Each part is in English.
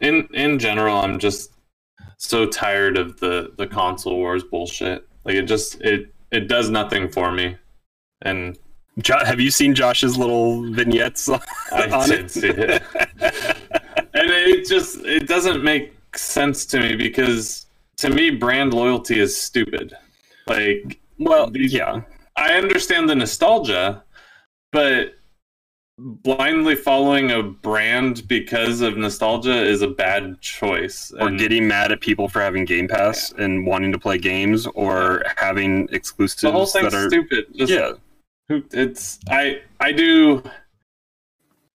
In in general, I'm just so tired of the the console wars bullshit. Like it just it it does nothing for me. And Jo- have you seen Josh's little vignettes? I on did it? see it. and it just it doesn't make sense to me because to me brand loyalty is stupid. Like Well, These- yeah. I understand the nostalgia, but blindly following a brand because of nostalgia is a bad choice. Or And getting mad at people for having Game Pass and wanting to play games, or having exclusives the whole thing's that are stupid. Just, yeah. it's I I do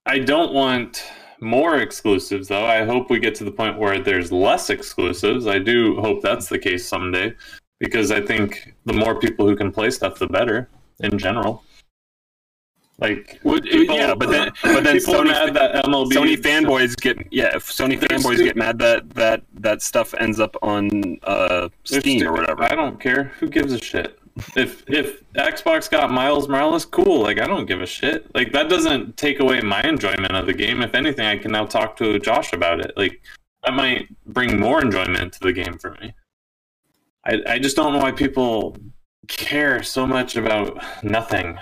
I don't want more exclusives though. I hope we get to the point where there's less exclusives. I do hope that's the case someday because I think the more people who can play stuff the better in general. Like Well, people- yeah, but then but then Sony, mad that MLB Sony fanboys get yeah. If Sony fanboys stu- get mad that that that stuff ends up on uh, Steam or whatever. I don't care. Who gives a shit? If if Xbox got Miles Morales, cool. Like I don't give a shit. Like that doesn't take away my enjoyment of the game. If anything, I can now talk to Josh about it. Like that might bring more enjoyment to the game for me. I I just don't know why people care so much about nothing.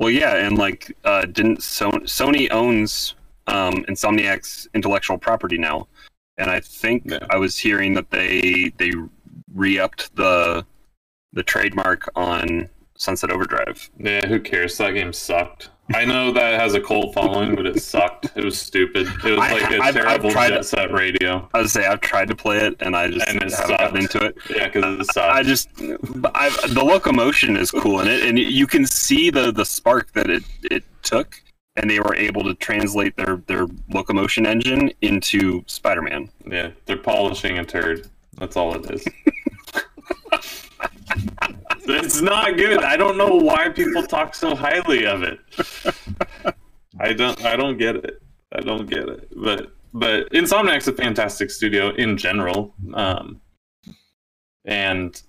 Well, yeah, and like, uh, didn't so- Sony owns um, Insomniac's intellectual property now, and I think Yeah. I was hearing that they they re-upped the the trademark on Sunset Overdrive. Yeah, who cares? That game sucked. I know that it has a cult following, but it sucked. It was stupid. It was like a I've- I've tried jet to- set radio. I would say I've tried to play it, and I just And haven't gotten into it. Yeah, because it sucked. I just, I, the locomotion is cool in it, and you can see the the spark that it it took, and they were able to translate their their locomotion engine into Spider-Man. Yeah, they're polishing a turd. That's all it is. it's not good. I don't know why people talk so highly of it. I don't. I don't get it. I don't get it. But but Insomniac's a fantastic studio in general. Um, and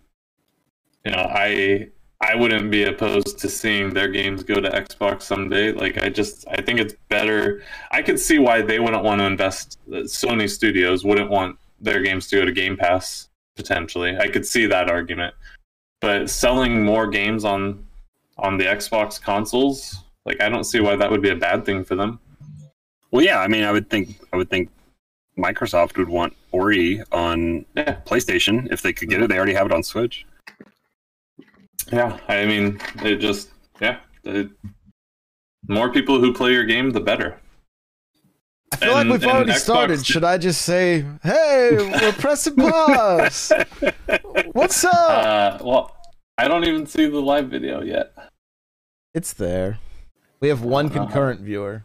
you know, I I wouldn't be opposed to seeing their games go to Xbox someday. Like I just I think it's better. I could see why they wouldn't want to invest. Sony Studios wouldn't want their games to go to Game Pass potentially. I could see that argument. But selling more games on on the Xbox consoles, like I don't see why that would be a bad thing for them. Well, yeah, I mean, I would think I would think Microsoft would want Ori on Yeah. PlayStation if they could get it. They already have it on Switch. Yeah, I mean, it just yeah, it, more people who play your game, the better. I feel like we've already Xbox started. did- Should I just say, "Hey, we're pressing pause"? What's up? Uh, well, I don't even see the live video yet. it's there. We have one concurrent viewer.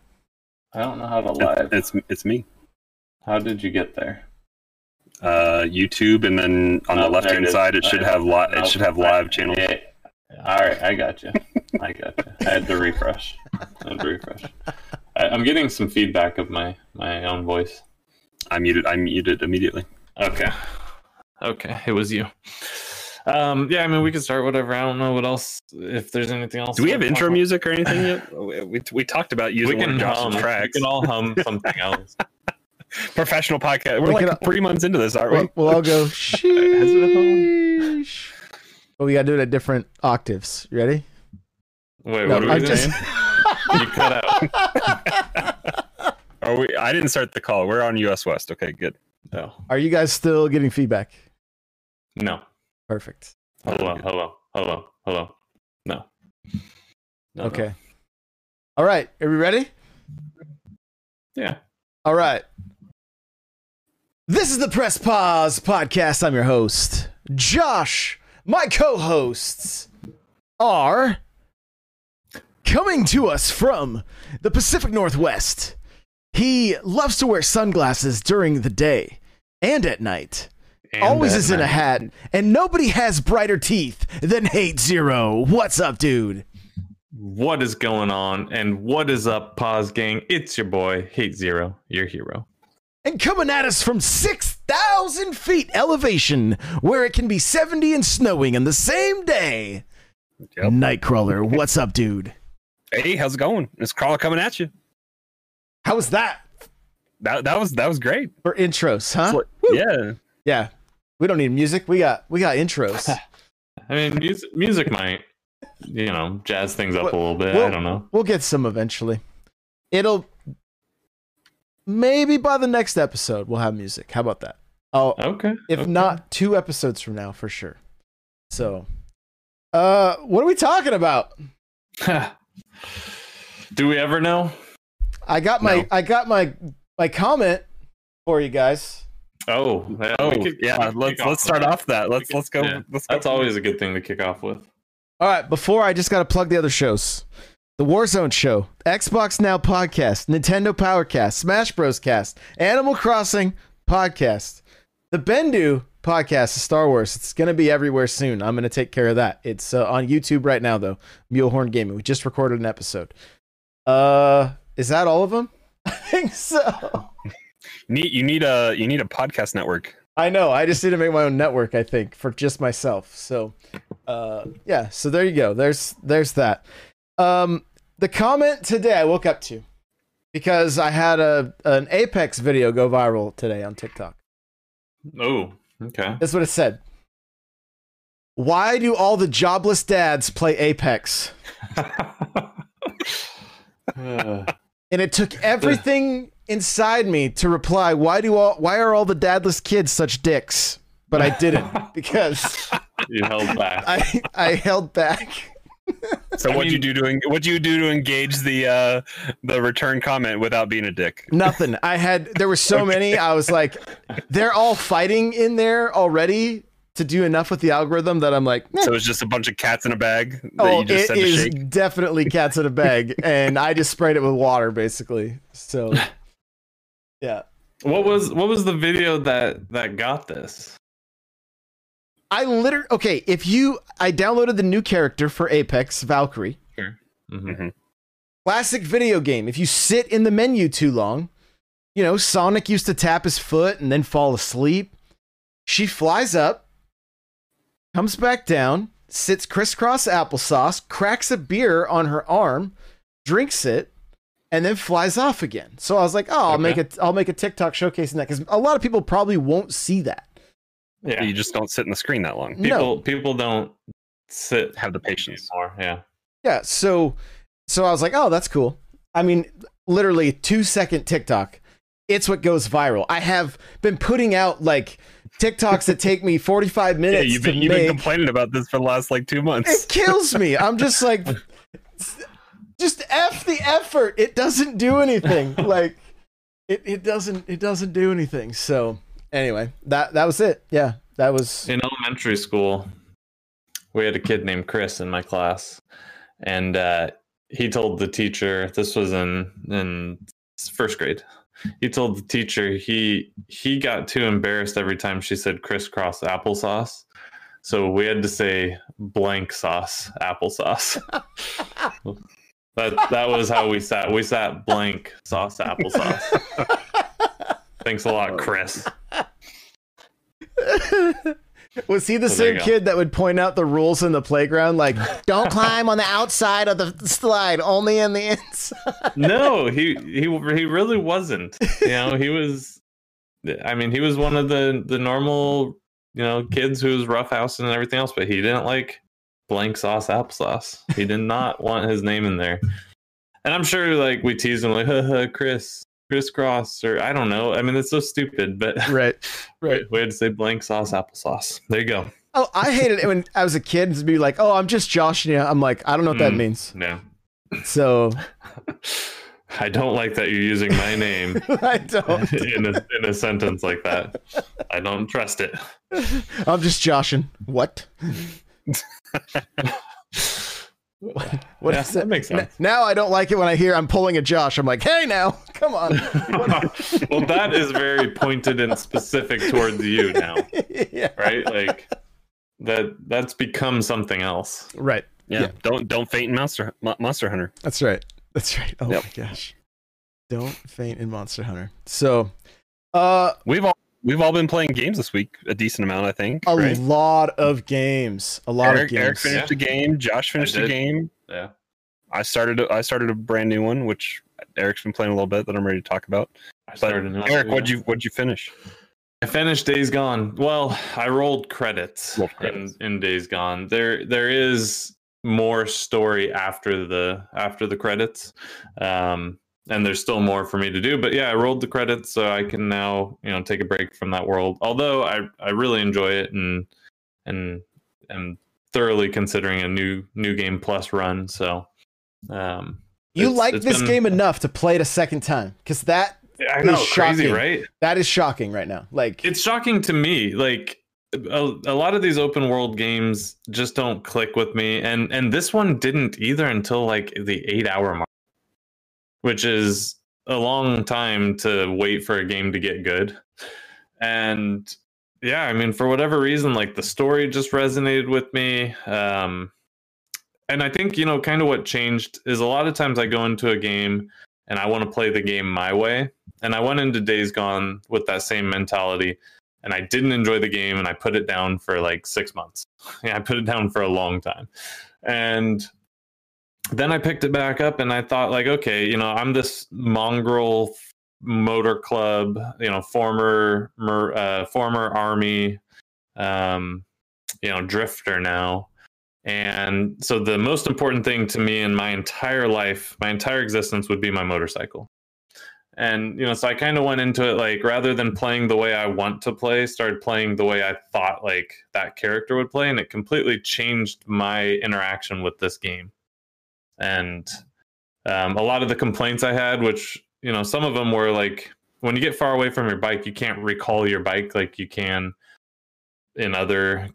I don't know how to live. It's it's me. How did you get there? Uh, YouTube, and then on the Oh, left there hand side, it should Uh, have li- oh, it should have I- live channels. yeah. All right, I got you. I got you. I had to refresh. I had to refresh. I, I'm getting some feedback of my my own voice. I muted. I muted immediately. Okay. Okay, it was you. Um, yeah, I mean, we can start whatever. I don't know what else. If there's anything else, Do we have intro about. music or anything yet? We, we, we talked about We using one can of Josh's hum. We can all hum something else. Professional podcast. We're We like can- three months into this, aren't we? We'll, we'll all go sheesh. But we gotta do it at different octaves. You ready? Wait, No, what are we I'm doing? just- You cut out. Are we? I didn't start the call. We're on US West. Okay, good. No, Are you guys still getting feedback? no. Perfect. Hello, hello, hello, hello. No. No, no. Okay. All right. Are we ready? Yeah. All right. This is the Press Pause podcast. I'm your host, Josh. My co hosts are coming to us from the Pacific Northwest. He loves to wear sunglasses during the day and at night. And Always is in a hat, and nobody has brighter teeth than Hate Zero. What's up, dude? What is going on? And what is up, Pause Gang? It's your boy, Hate Zero, your hero. And coming at us from 6,000 feet elevation, where it can be 70 and snowing in the same day. Yep. Nightcrawler, what's up, dude? Hey, how's it going? It's Crawler coming at you. How was that? That that was that was great. for intros, huh? What- Yeah. Yeah. We don't need music. We got we got intros. I mean, music, music might, you know, jazz things up a little bit. Well- I don't know. we'll get some eventually. It'll maybe by the next episode we'll have music. How about that? Oh, Okay. if okay. not two episodes from now for sure. So, uh, what are we talking about? do we ever know? I got my No. I got my my comment for you guys. Oh, yeah, Oh could- yeah. we could Let's off let's start that. off that. Let's could- let's go. yeah. Let's go. That's always a good thing to kick off with. All right, before I just got to plug the other shows. The Warzone Show, Xbox Now Podcast, Nintendo Powercast, Smash Bros Cast, Animal Crossing Podcast, the Bendu Podcast of Star Wars. It's going to be everywhere soon. I'm going to take care of that. It's uh, on YouTube right now, though. Mulehorn Gaming. We just recorded an episode. Uh, is that all of them? I think so. Neat. you need a you need a podcast network. I know. I just need to make my own network. I think for just myself. So, uh, yeah. So there you go. There's there's that. Um, the comment today I woke up to because I had a an Apex video go viral today on TikTok. Oh, okay. That's what it said. Why do all the jobless dads play Apex? And it took everything inside me to reply, "Why do all why are all the dadless kids such dicks?" But I didn't because you held back. I I held back. So what would you do to what do you do to engage the uh the return comment without being a dick? Nothing. I had there were so many. I was like, they're all fighting in there already to do enough with the algorithm that I'm like, eh, So it's just a bunch of cats in a bag that oh, you just it sent is shake. definitely cats in a bag, and I just sprayed it with water basically. So, yeah, What was what was the video that that got this? I literally okay. If you, I downloaded the new character for Apex Valkyrie, Mhm. classic video game. If you sit in the menu too long, you know, Sonic used to tap his foot and then fall asleep. She flies up, comes back down, sits crisscross applesauce, cracks a beer on her arm, drinks it, and then flies off again. So I was like, oh, I'll Okay. make it. I'll make a TikTok showcasing that because a lot of people probably won't see that. Yeah. You just don't sit in the screen that long. People No. people don't sit Have the patience. anymore. Yeah. Yeah, so so I was like, oh, that's cool. I mean, literally two second TikTok. It's what goes viral. I have been putting out like TikToks that take me 45 Yeah, minutes you've to been, you've been complaining about this for the last like two months. It kills me. I'm just like just F the effort. It doesn't do anything. Like it, it doesn't it doesn't do anything. So anyway, that that was it. Yeah. That was In elementary school, we had a kid named Chris in my class, and uh, he told the teacher this was in in first grade. He told the teacher he he got too embarrassed every time she said crisscross applesauce, so we had to say blank sauce applesauce. that that was how we sat. We sat blank sauce applesauce. Thanks a lot, oh. Chris. Was he the So same kid that would point out the rules in the playground? Like, don't climb on the outside of the slide, only in the inside. no, he he he really wasn't. You know, he was. I mean, he was one of the the normal you know kids who was roughhousing and everything else, but he didn't like blank sauce applesauce. He did not want his name in there. And I'm sure like we teased him like, Haha, Chris, Chris Cross, or I don't know. I mean, it's so stupid, but Right. right. we had to say blank sauce applesauce. There you go. Oh, I hated it when I was a kid to be like, oh, I'm just joshing you. I'm like, I don't know what that Mm. means. No. So I don't like that you're using my name I don't. in a in a sentence like that. I don't trust it. I'm just joshing. What? What what Yeah, is that makes N- sense. Now I don't like it when I hear I'm pulling a Josh. I'm like, hey, now, come on. well, that is very pointed and specific towards you now, yeah. right? Like that that's become something else. Right. Yeah. Yeah. Don't don't faint in Monster Mo- Monster Hunter. That's right. That's right. Oh Yep. my gosh. Don't faint in Monster Hunter. So, uh, We've all we've all been playing games this week, a decent amount, I think. a right? lot of games. A lot Eric, of games. Eric games. finished a game. Josh finished a game. Yeah. I started. A, I started a brand new one, which Eric's been playing a little bit that I'm ready to talk about. I But started not Eric, to. what'd you what'd you finish? I finished Days Gone. Well, I rolled credits, Rolled credits. In, in Days Gone. There there is more story after the after the credits. Um and there's still more for me to do. But yeah, I rolled the credits so I can now, you know, take a break from that world. Although I, I really enjoy it and and am thoroughly considering a new new game plus run. So um You it's- like it's this been- game enough to play it a second time because that I is know, crazy, right? that is shocking right now. Like it's shocking to me like a, a lot of these open world games just don't click with me and and this one didn't either until like the eight hour mark which is a long time to wait for a game to get good and yeah i mean for whatever reason like the story just resonated with me um and i think you know kind of what changed is a lot of times i go into a game and i want to play the game my way and I went into Days Gone with that same mentality, and I didn't enjoy the game, and I put it down for like six months. Yeah, I put it down for a long time, and then I picked it back up, and I thought like, okay, you know, I'm this mongrel motor club, you know, former uh, former army, um, you know, drifter now. And so the most important thing to me in my entire life, my entire existence would be my motorcycle and you know so i kind of went into it like rather than playing the way i want to play started playing the way i thought like that character would play and it completely changed my interaction with this game and um, a lot of the complaints i had which you know some of them were like when you get far away from your bike you can't recall your bike like you can in other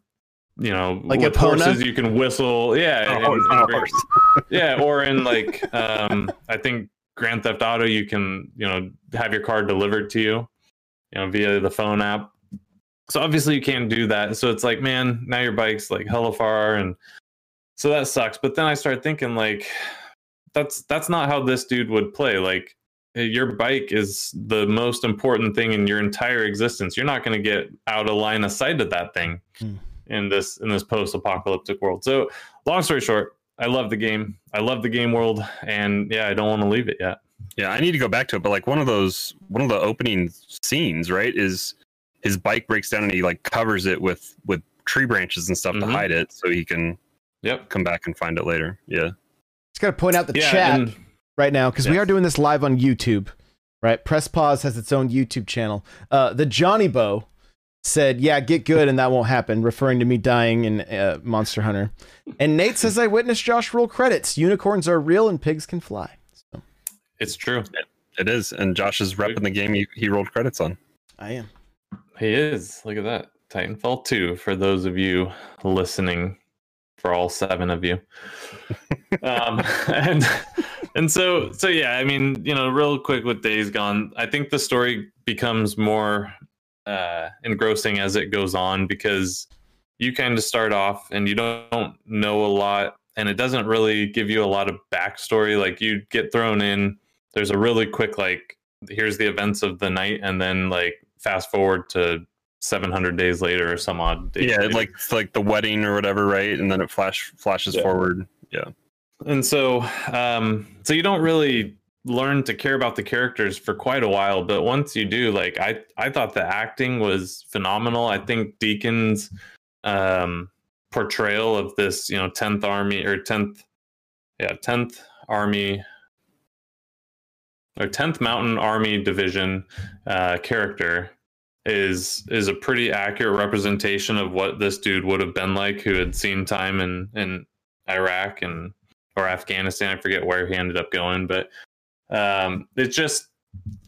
you know Like with horses you can whistle. Yeah Oh, and oh, great- horse. yeah or in like um i think grand theft auto you can you know have your car delivered to you you know via the phone app. So obviously you can't do that. So it's like man now your bike's like hella far and so that sucks but then i started thinking like that's that's not how this dude would play like your bike is the most important thing in your entire existence you're not going to get out of line of sight of that thing Hmm. in this in this post-apocalyptic world so long story short I love the game. I love the game world, and yeah, I don't want to leave it yet. Yeah, I need to go back to it, but like one of those one of the opening scenes, right, is his bike breaks down and he like covers it with with tree branches and stuff Mhm. to hide it so he can Yep. come back and find it later. Yeah. just gotta point out the Yeah, chat and right now because we are doing this live on YouTube. Right, Press Pause has its own YouTube channel. Uh, the Johnny Bo said, "Yeah, get good, and that won't happen," referring to me dying in uh, Monster Hunter. And Nate says, "I witnessed Josh roll credits. Unicorns are real, and pigs can fly." So it's true. It is. And Josh is repping the game he, he rolled credits on. I am. He is. Look at that. Titanfall 2 for those of you listening, for all seven of you. um, and and so so yeah, I mean, you know, real quick with Days Gone, I think the story becomes more uh engrossing as it goes on because you kind of start off and you don't know a lot and it doesn't really give you a lot of backstory. Like you get thrown in, there's a really quick like here's the events of the night and then like fast forward to 700 days later or some odd yeah, later. like like the wedding or whatever, right? And then it flash flashes Yeah. forward. Yeah. and so um so you don't really learn to care about the characters for quite a while but once you do like i i thought the acting was phenomenal i think deacon's um portrayal of this you know 10th army or 10th yeah 10th army or 10th mountain army division uh character is is a pretty accurate representation of what this dude would have been like who had seen time in in Iraq and or Afghanistan. I forget where he ended up going, but um, it's just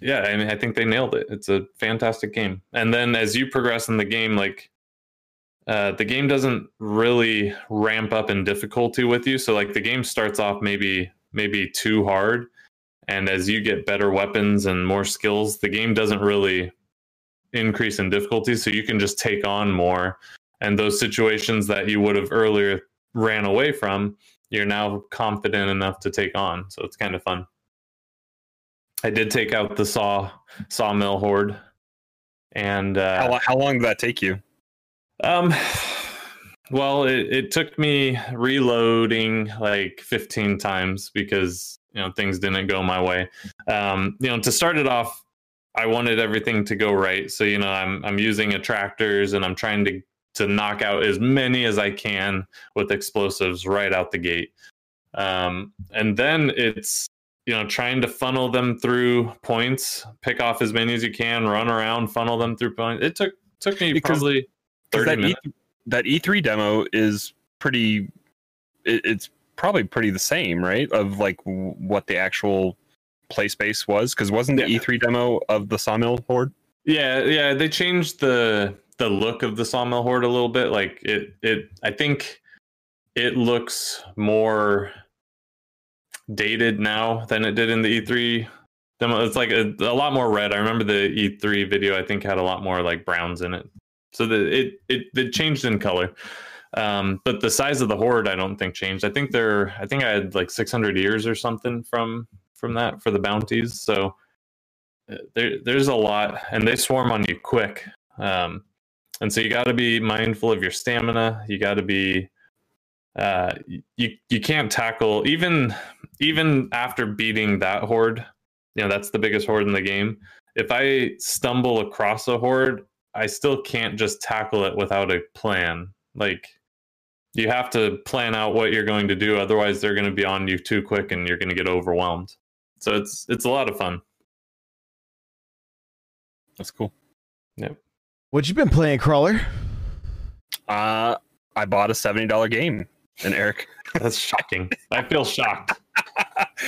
yeah. I mean, I think they nailed it. It's a fantastic game. And then as you progress in the game, like uh, the game doesn't really ramp up in difficulty with you. So like the game starts off maybe maybe too hard, and as you get better weapons and more skills, the game doesn't really increase in difficulty. So you can just take on more. And those situations that you would have earlier ran away from, you're now confident enough to take on. So it's kind of fun. I did take out the saw sawmill horde, and uh, How, how long did that take you? um, well, it, it took me reloading like 15 times because you know things didn't go my way. Um, you know, to start it off, I wanted everything to go right. So you know, I'm I'm using attractors and I'm trying to to knock out as many as I can with explosives right out the gate. Um, and then it's you know trying to funnel them through points, pick off as many as you can, run around, funnel them through points. It took took me Because- probably thirty that, minutes. E, that E3 demo is pretty. It, it's probably pretty the same, right? Of like w- what the actual play space was, because wasn't the Yeah. E3 demo of the Sawmill Horde? Yeah, yeah, they changed the the look of the sawmill horde a little bit. Like it, it. I think it looks more dated now than it did in the E3 demo. It's like a, a lot more red. I remember the E3 video. I think had a lot more like browns in it. So the it it, it changed in color. Um, but the size of the horde, I don't think changed. I think they're. I think I had like 600 years or something from from that for the bounties. So uh, there there's a lot and they swarm on you quick. Um, and so you got to be mindful of your stamina. You got to be uh, you you can't tackle even even after beating that horde you know that's the biggest horde in the game. If i stumble across a horde i still can't just tackle it without a plan. Like you have to plan out what you're going to do otherwise they're going to be on you too quick and you're going to get overwhelmed so it's it's a lot of fun That's cool. Yep. What you been playing, Crawler? Uh, I bought a seventy dollar game, and Eric. That's shocking. I feel shocked.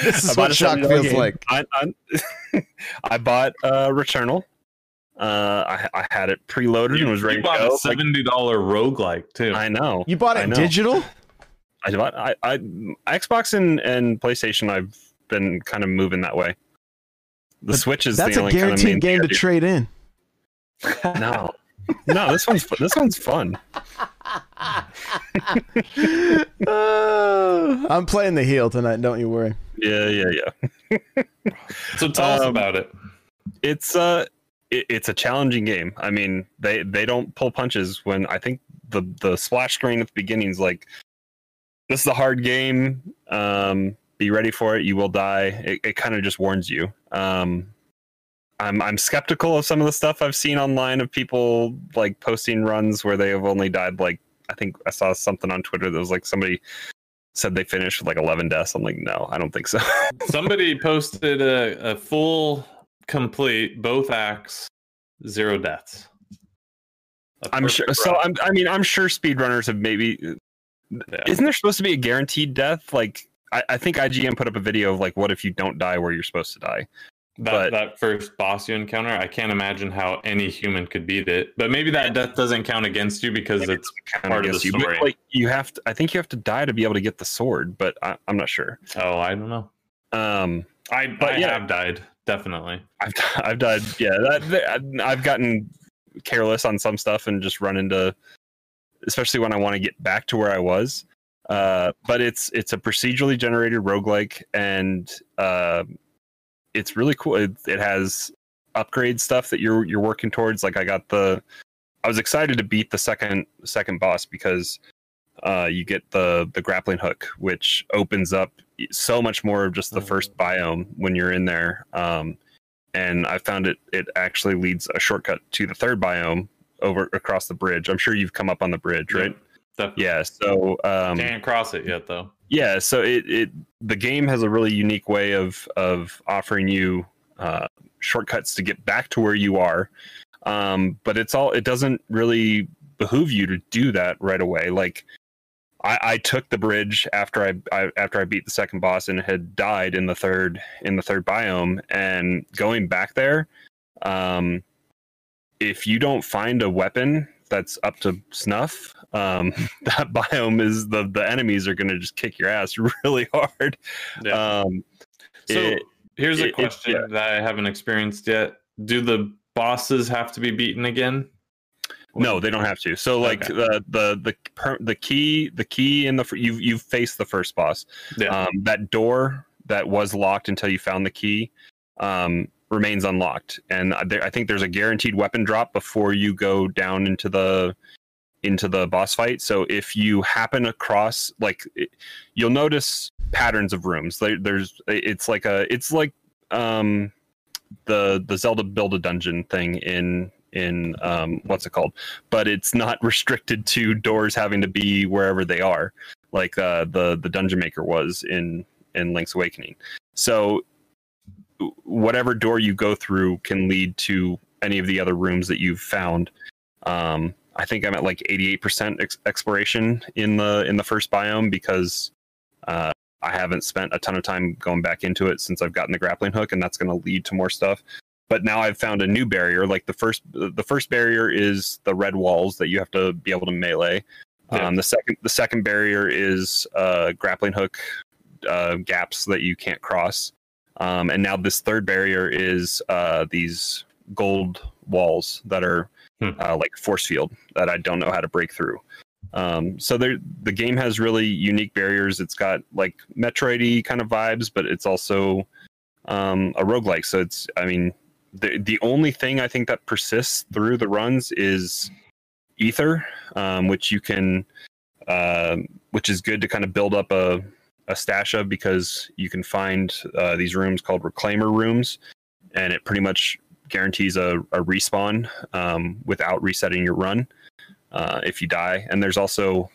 This is I bought what a shock feels game. like. I, I, I bought uh, Returnal. Uh, I, I had it preloaded and was ready you to bought go. a seventy dollar roguelike too. I know. You bought it know. digital? I bought. I, I Xbox and, and PlayStation. I've been kind of moving that way. The But Switch is That's the a only kind of guaranteed main game to trade in. No, no. This one's this one's fun. Uh, I'm playing the heel tonight. Don't you worry. Yeah, yeah, yeah. so tell us Um, about it. it's uh it, it's a challenging game. I mean, they they don't pull punches when I think the the splash screen at the beginning is like this is a hard game. Um be ready for it, you will die. It, it kind of just warns you. Um I'm I'm skeptical of some of the stuff I've seen online of people like posting runs where they have only died like I think I saw something on Twitter that was like somebody said they finished with like 11 deaths. I'm like, no, I don't think so. Somebody posted a, a full complete both acts, zero deaths. I'm sure. perfect So. I'm. I mean, I'm sure speedrunners have maybe. Yeah. Isn't there supposed to be a guaranteed death? Like, I, I think IGN put up a video of like, what if you don't die where you're supposed to die? that but- that first boss you encounter, I can't imagine how any human could beat it. But maybe that death doesn't count against you because it's Part of the you, story. like, you have to. I think you have to die to be able to get the sword, but I, I'm not sure. oh, I don't know. Um, I But I yeah. have died definitely. I've I've died. Yeah, that- I've gotten careless on some stuff and just run into, especially when I want to get back to where I was. Uh, but it's it's a procedurally generated roguelike and uh, it's really cool. It, it has upgrade stuff that you're you're working towards. Like I got the, I was excited to beat the second second boss because uh, you get the the grappling hook, which opens up so much more of just the first biome when you're in there. Um, and I found it it actually leads a shortcut to the third biome over across the bridge. I'm sure you've come up on the bridge, right? Definitely. Yeah. So um, Can't cross it yet though. yeah, so it, it the game has a really unique way of of offering you uh, shortcuts to get back to where you are, um, but it's all it doesn't really behoove you to do that right away. Like I, I took the bridge after I, I after I beat the second boss and had died in the third in the third biome, and going back there, um, if you don't find a weapon that's up to snuff, um, that biome is the the enemies are going to just kick your ass really hard. Yeah. Um, So it- here's it- a it- question yeah. that I haven't experienced yet. Do the bosses have to be beaten again? no, they don't have to. So like Okay. the the the per, the key the key in the you've you've faced the first boss. Yeah. Um, that door that was locked until you found the key um, remains unlocked, and I- think there's a guaranteed weapon drop before you go down into the into the boss fight. So if you happen across like you'll notice patterns of rooms. There, there's it's like a it's like um the the Zelda build a dungeon thing in in um, what's it called? But it's not restricted to doors having to be wherever they are, like uh, the the dungeon maker was in in Link's Awakening. So whatever door you go through can lead to any of the other rooms that you've found. Um, I think I'm at like 88% ex- exploration in the in the first biome because uh, I haven't spent a ton of time going back into it since I've gotten the grappling hook, and that's going to lead to more stuff. But now I've found a new barrier. Like the first, the first barrier is the red walls that you have to be able to melee. Yeah. Um, the second, the second barrier is uh, grappling hook uh, gaps that you can't cross. Um, and now this third barrier is uh, these gold walls that are Hmm. uh, like force field that I don't know how to break through. Um, so there, the game has really unique barriers. It's got like Metroidy kind of vibes, but it's also um, a roguelike. So it's, I mean, the the only thing I think that persists through the runs is ether, um, which you can, uh, which is good to kind of build up a a stash of because you can find uh, these rooms called reclaimer rooms, and it pretty much guarantees a, a respawn um, without resetting your run uh, if you die. And there's also,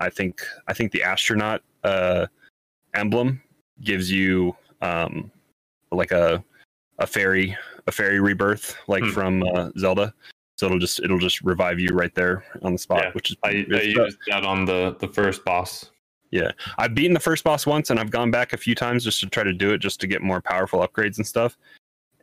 I think, I think the astronaut uh, emblem gives you um, like a a fairy a fairy rebirth like Hmm. from uh, Zelda. So it'll just it'll just revive you right there on the spot, Yeah, which is I, I used that on the the first boss. I've beaten the first boss once, and I've gone back a few times just to try to do it, just to get more powerful upgrades and stuff.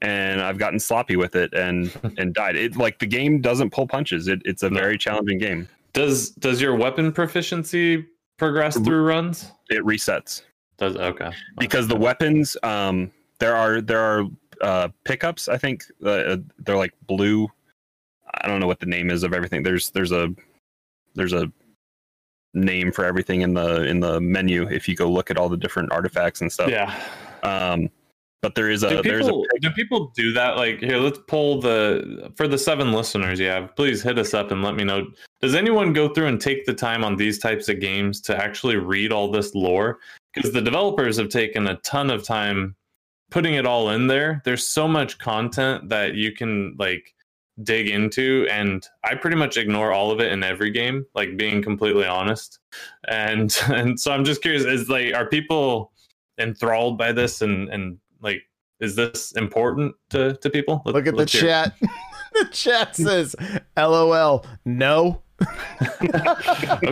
And I've gotten sloppy with it and and died. It like the game doesn't pull punches. It, it's a No. very challenging game. Does does your weapon proficiency progress Mhm. through runs? It resets Does okay because the weapons. Um, there are there are uh, pickups. I think uh, they're like blue. I don't know what the name is of everything. There's there's a there's a name for everything in the in the menu if you go look at all the different artifacts and stuff. yeah. Um, but there is a do there's a do people do that? Like here, let's pull the for the seven listeners you have. Please hit us up and let me know. Does anyone go through and take the time on these types of games to actually read all this lore? Because the developers have taken a ton of time putting it all in there. There's so much content that you can like dig into, and I pretty much ignore all of it in every game. Like being completely honest, and and so I'm just curious: is like are people enthralled by this and and like is this important to to people Let- Look at the chat. the chat says, "LOL." No.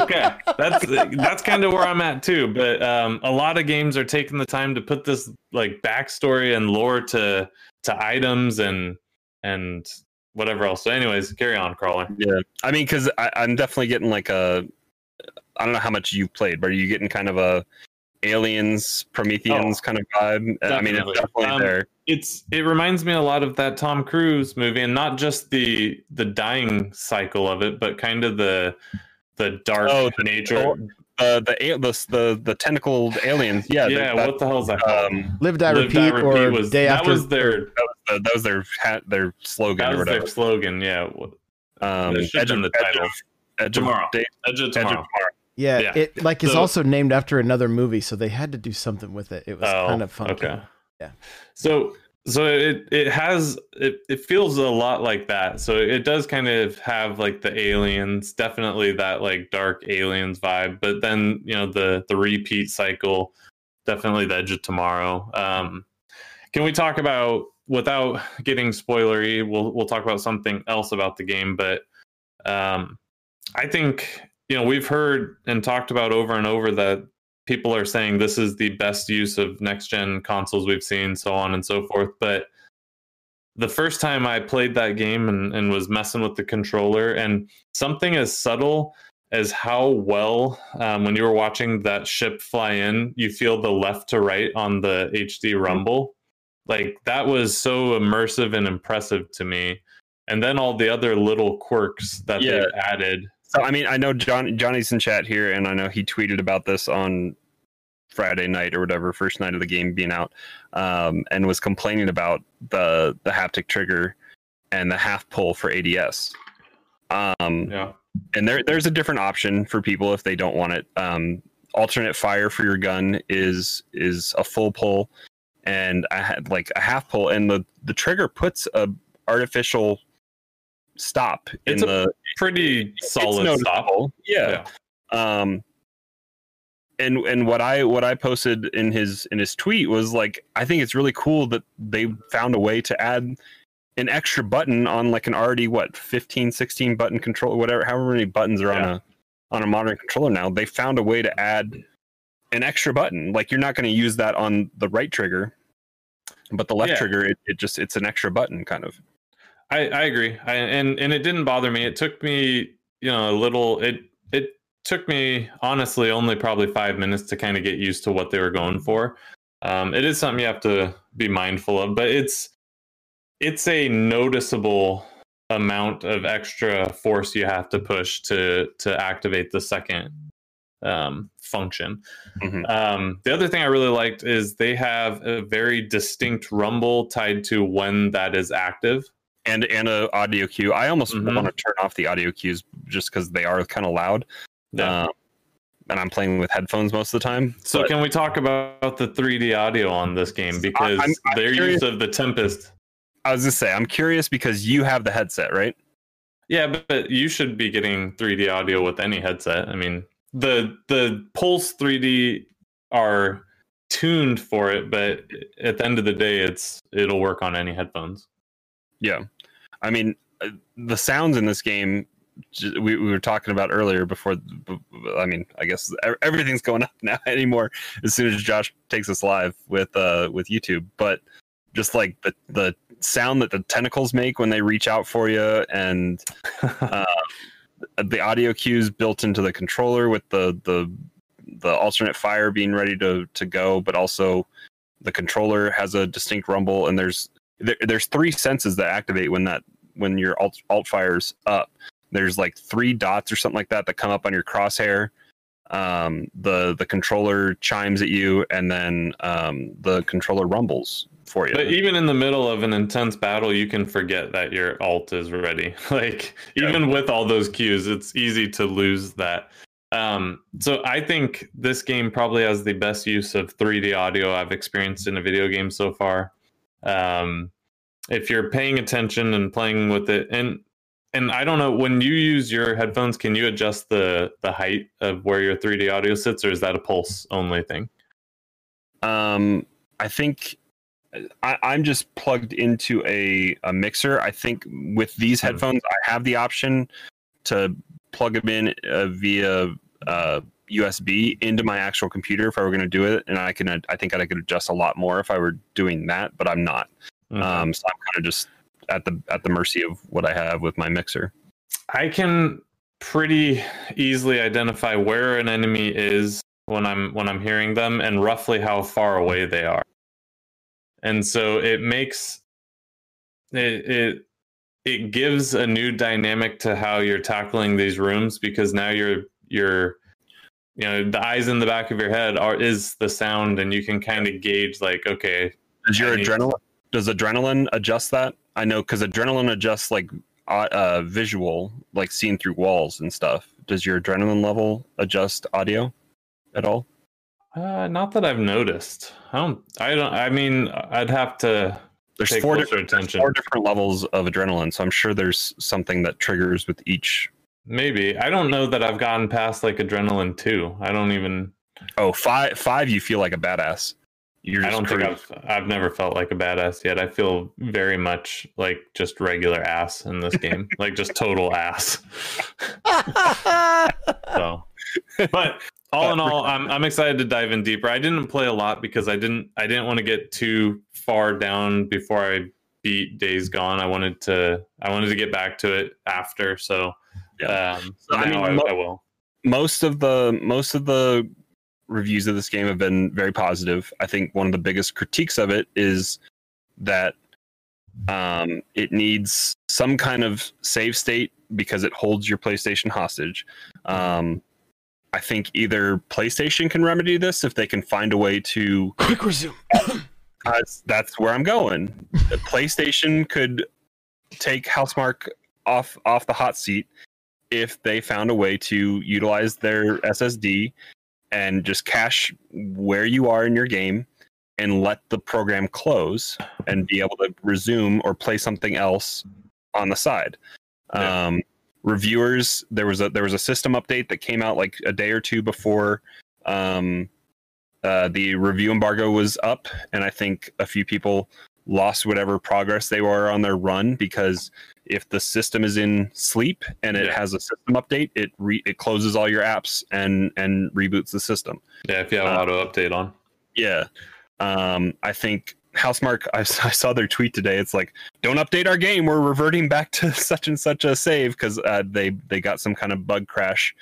okay that's that's kind of where i'm at too but um a lot of games are taking the time to put this like backstory and lore to to items and and whatever else so anyways carry on crawler Yeah, I mean, because I'm definitely getting like a. I don't know how much you've played, but are you getting kind of a aliens, Prometheans kind of vibe? I mean, it's definitely. definitely Um, there. it's it reminds me a lot of that tom cruise movie and not just the the dying cycle of it but kind of the the dark Oh, nature The the the the, the tentacled aliens. Yeah, yeah, that, what the hell is that um, Live, die, Live, repeat, Die, or was day that after. was their that was, the, that was their hat, their slogan that or was their whatever. slogan yeah What- Um, that should have been the edge title. of- edge of Tomorrow. day- Edge of edge of Tomorrow. tomorrow. yeah, yeah. it like is So- also named after another movie, so they had to do something with it. It was Oh, kind of funky. Okay. Yeah. So so it it has it it feels a lot like that. So it does kind of have like the aliens, definitely that like dark aliens vibe, but then, you know, the the repeat cycle, definitely the edge of tomorrow. Um can we talk about without getting spoilery, we'll we'll talk about something else about the game, but um I think you know, we've heard and talked about over and over that people are saying this is the best use of next gen consoles we've seen, so on and so forth. But the first time I played that game and, and was messing with the controller, and something as subtle as how well, um, when you were watching that ship fly in, you feel the left to right on the HD rumble. Like that was so immersive and impressive to me. And then all the other little quirks that Yeah. they've added. So I mean, I know John Johnny's in chat here, and I know he tweeted about this on Friday night or whatever, first night of the game being out, um, and was complaining about the the haptic trigger and the half pull for ADS. Um, Yeah. and there there's a different option for people if they don't want it. Um, alternate fire for your gun is is a full pull, and I had like a half pull, and the the trigger puts a artificial stop It's in a the Pretty solid stop. noticeable. Yeah. Um and and what I what I posted in his in his tweet was like I think it's really cool that they found a way to add an extra button on like an already what 15 16 button control whatever however many buttons are on a on a modern controller now they found a way to add an extra button like you're not going to use that on the right trigger but the left Yeah. trigger it, it just it's an extra button kind of I, I agree, I, and and it didn't bother me. It took me, you know, a little. It it took me honestly only probably five minutes to kind of get used to what they were going for. Um, it is something you have to be mindful of, but it's it's a noticeable amount of extra force you have to push to to activate the second um, function. Mhm. Um, the other thing I really liked is they have a very distinct rumble tied to when that is active. And and a audio cue. I almost Mhm. want to turn off the audio cues just because they are kind of loud. Yeah. Um, and I'm playing with headphones most of the time. So but can we talk about the 3D audio on this game because I'm- I'm their curious- use of the Tempest? I was just say I'm curious because you have the headset, right? Yeah, but, but you should be getting 3D audio with any headset. I mean, the the Pulse 3D are tuned for it, but at the end of the day, it's it'll work on any headphones. Yeah. I mean, uh, the sounds in this game we, we were talking about earlier before. I mean, I guess everything's going up now anymore as soon as Josh takes us live with uh with YouTube. But just like the the sound that the tentacles make when they reach out for you, and uh, the audio cues built into the controller with the the the alternate fire being ready to to go, but also the controller has a distinct rumble, and there's there, there's three senses that activate when that when your alt alt fires up. There's like three dots or something like that that come up on your crosshair. Um, the the controller chimes at you, and then um, the controller rumbles for you. But even in the middle of an intense battle, you can forget that your alt is ready. Like Yeah. even with all those cues, it's easy to lose that. Um, so I think this game probably has the best use of 3D audio I've experienced in a video game so far. Um, if you're paying attention and playing with it, and and I don't know when you use your headphones, can you adjust the the height of where your 3D audio sits, or is that a pulse only thing? Um, I think I, I'm just plugged into a, a mixer. I think with these Hmm. headphones, I have the option to plug them in uh, via uh, USB into my actual computer if I were going to do it, and I can. I think I could adjust a lot more if I were doing that, but I'm not. Okay. Um, so I'm kind of just at the at the mercy of what I have with my mixer. I can pretty easily identify where an enemy is when I'm when I'm hearing them and roughly how far away they are. And so it makes it it it gives a new dynamic to how you're tackling these rooms because now you're you're you know the eyes in the back of your head are is the sound and you can kind of gauge like okay Does your need- adrenaline does adrenaline adjust that? I know because adrenaline adjusts like uh, uh, visual, like seeing through walls and stuff. Does your adrenaline level adjust audio at all? uh not that I've noticed. I don't I don't I mean I'd have to There's four different attention. four different levels of adrenaline, so I'm sure there's something that triggers with each. Maybe. I don't know that I've gotten past like adrenaline 2. I don't even Oh, five five. You feel like a badass. You're I don't think I've I've never felt like a badass yet. I feel very much like just regular ass in this game. like just total ass. So but all in all, I'm I'm excited to dive in deeper. I didn't play a lot because I didn't I didn't want to get too far down before I beat Days Gone. I wanted to I wanted to get back to it after. So Yeah. um So, I mean, I, mo- I will. most of the most of the reviews of this game have been very positive. I think one of the biggest critiques of it is that um, it needs some kind of save state because it holds your PlayStation hostage. Um, I think either PlayStation can remedy this if they can find a way to. Quick resume. That's, that's where I'm going. The PlayStation could take Housemarque off off the hot seat if they found a way to utilize their SSD and just cache where you are in your game and let the program close and be able to resume or play something else on the side. Yeah. Um, reviewers, there was a there was a system update that came out like a day or two before um, uh, the review embargo was up, and I think a few people lost whatever progress they were on their run because if the system is in sleep and it Yeah. has a system update, it re- it closes all your apps and and reboots the system. Yeah, if you have Uh, auto update on. Yeah. Um, I think Housemarque, I saw their tweet today. It's like, don't update our game. We're reverting back to such and such a save because uh, they they got some kind of bug crash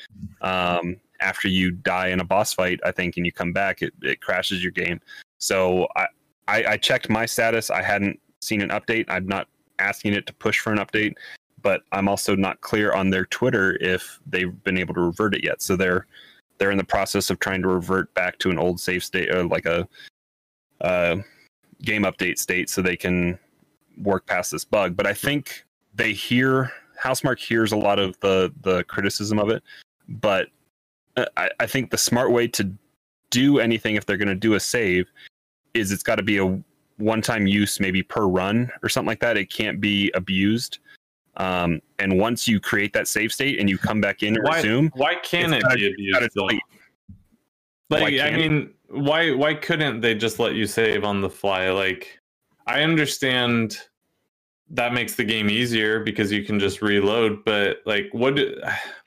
um, after you die in a boss fight. I think, and you come back, it, it crashes your game. So I, I I checked my status. I hadn't seen an update. I'm not asking it to push for an update, but I'm also not clear on their Twitter if they've been able to revert it yet. So they're they're in the process of trying to revert back to an old safe state, or like a uh, game update state, so they can work past this bug. But I think they hear Housemarque hears a lot of the the criticism of it, but uh, I, I think the smart way to do anything if they're going to do a save is it's got to be a one-time use maybe per run or something like that it can't be abused um, and once you create that save state and you come back in and Why, resume why can't it gotta- be abused? Like, I it? mean, why why couldn't they just let you save on the fly? Like, I understand that makes the game easier because you can just reload, but like, what?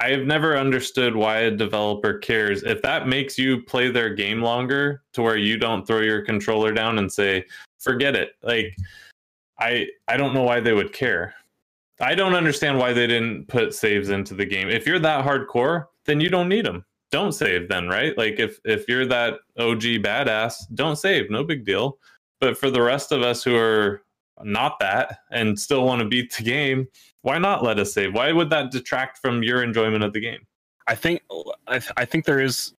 do- I have never understood why a developer cares if that makes you play their game longer to where you don't throw your controller down and say, "Forget it." Like, I I don't know why they would care. I don't understand why they didn't put saves into the game. If you're that hardcore, then you don't need them. Don't save then, right? Like if if you're that OG badass, don't save, no big deal. But for the rest of us who are not that and still want to beat the game, why not let us save? Why would that detract from your enjoyment of the game? I think I, th- I think there is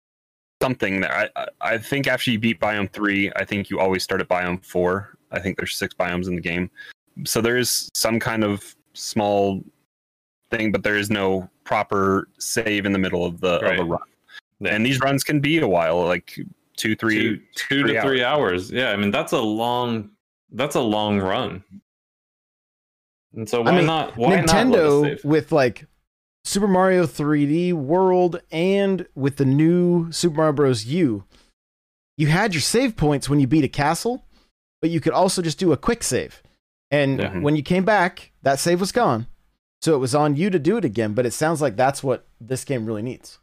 something there. I, I think after you beat biome three, I think you always start at biome four. I think there's six biomes in the game, so there is some kind of small thing, but there is no proper save in the middle of the Right. of a run. Yeah. And these runs can be a while, like two, three. two, two three to three hours. Yeah, I mean that's a long that's a long run. And so why mean, not why not let us Nintendo save? with like Super Mario 3D World and with the new Super Mario Bros. U, you had your save points when you beat a castle, but you could also just do a quick save. And Yeah. when you came back, that save was gone. So it was on you to do it again, but it sounds like that's what this game really needs.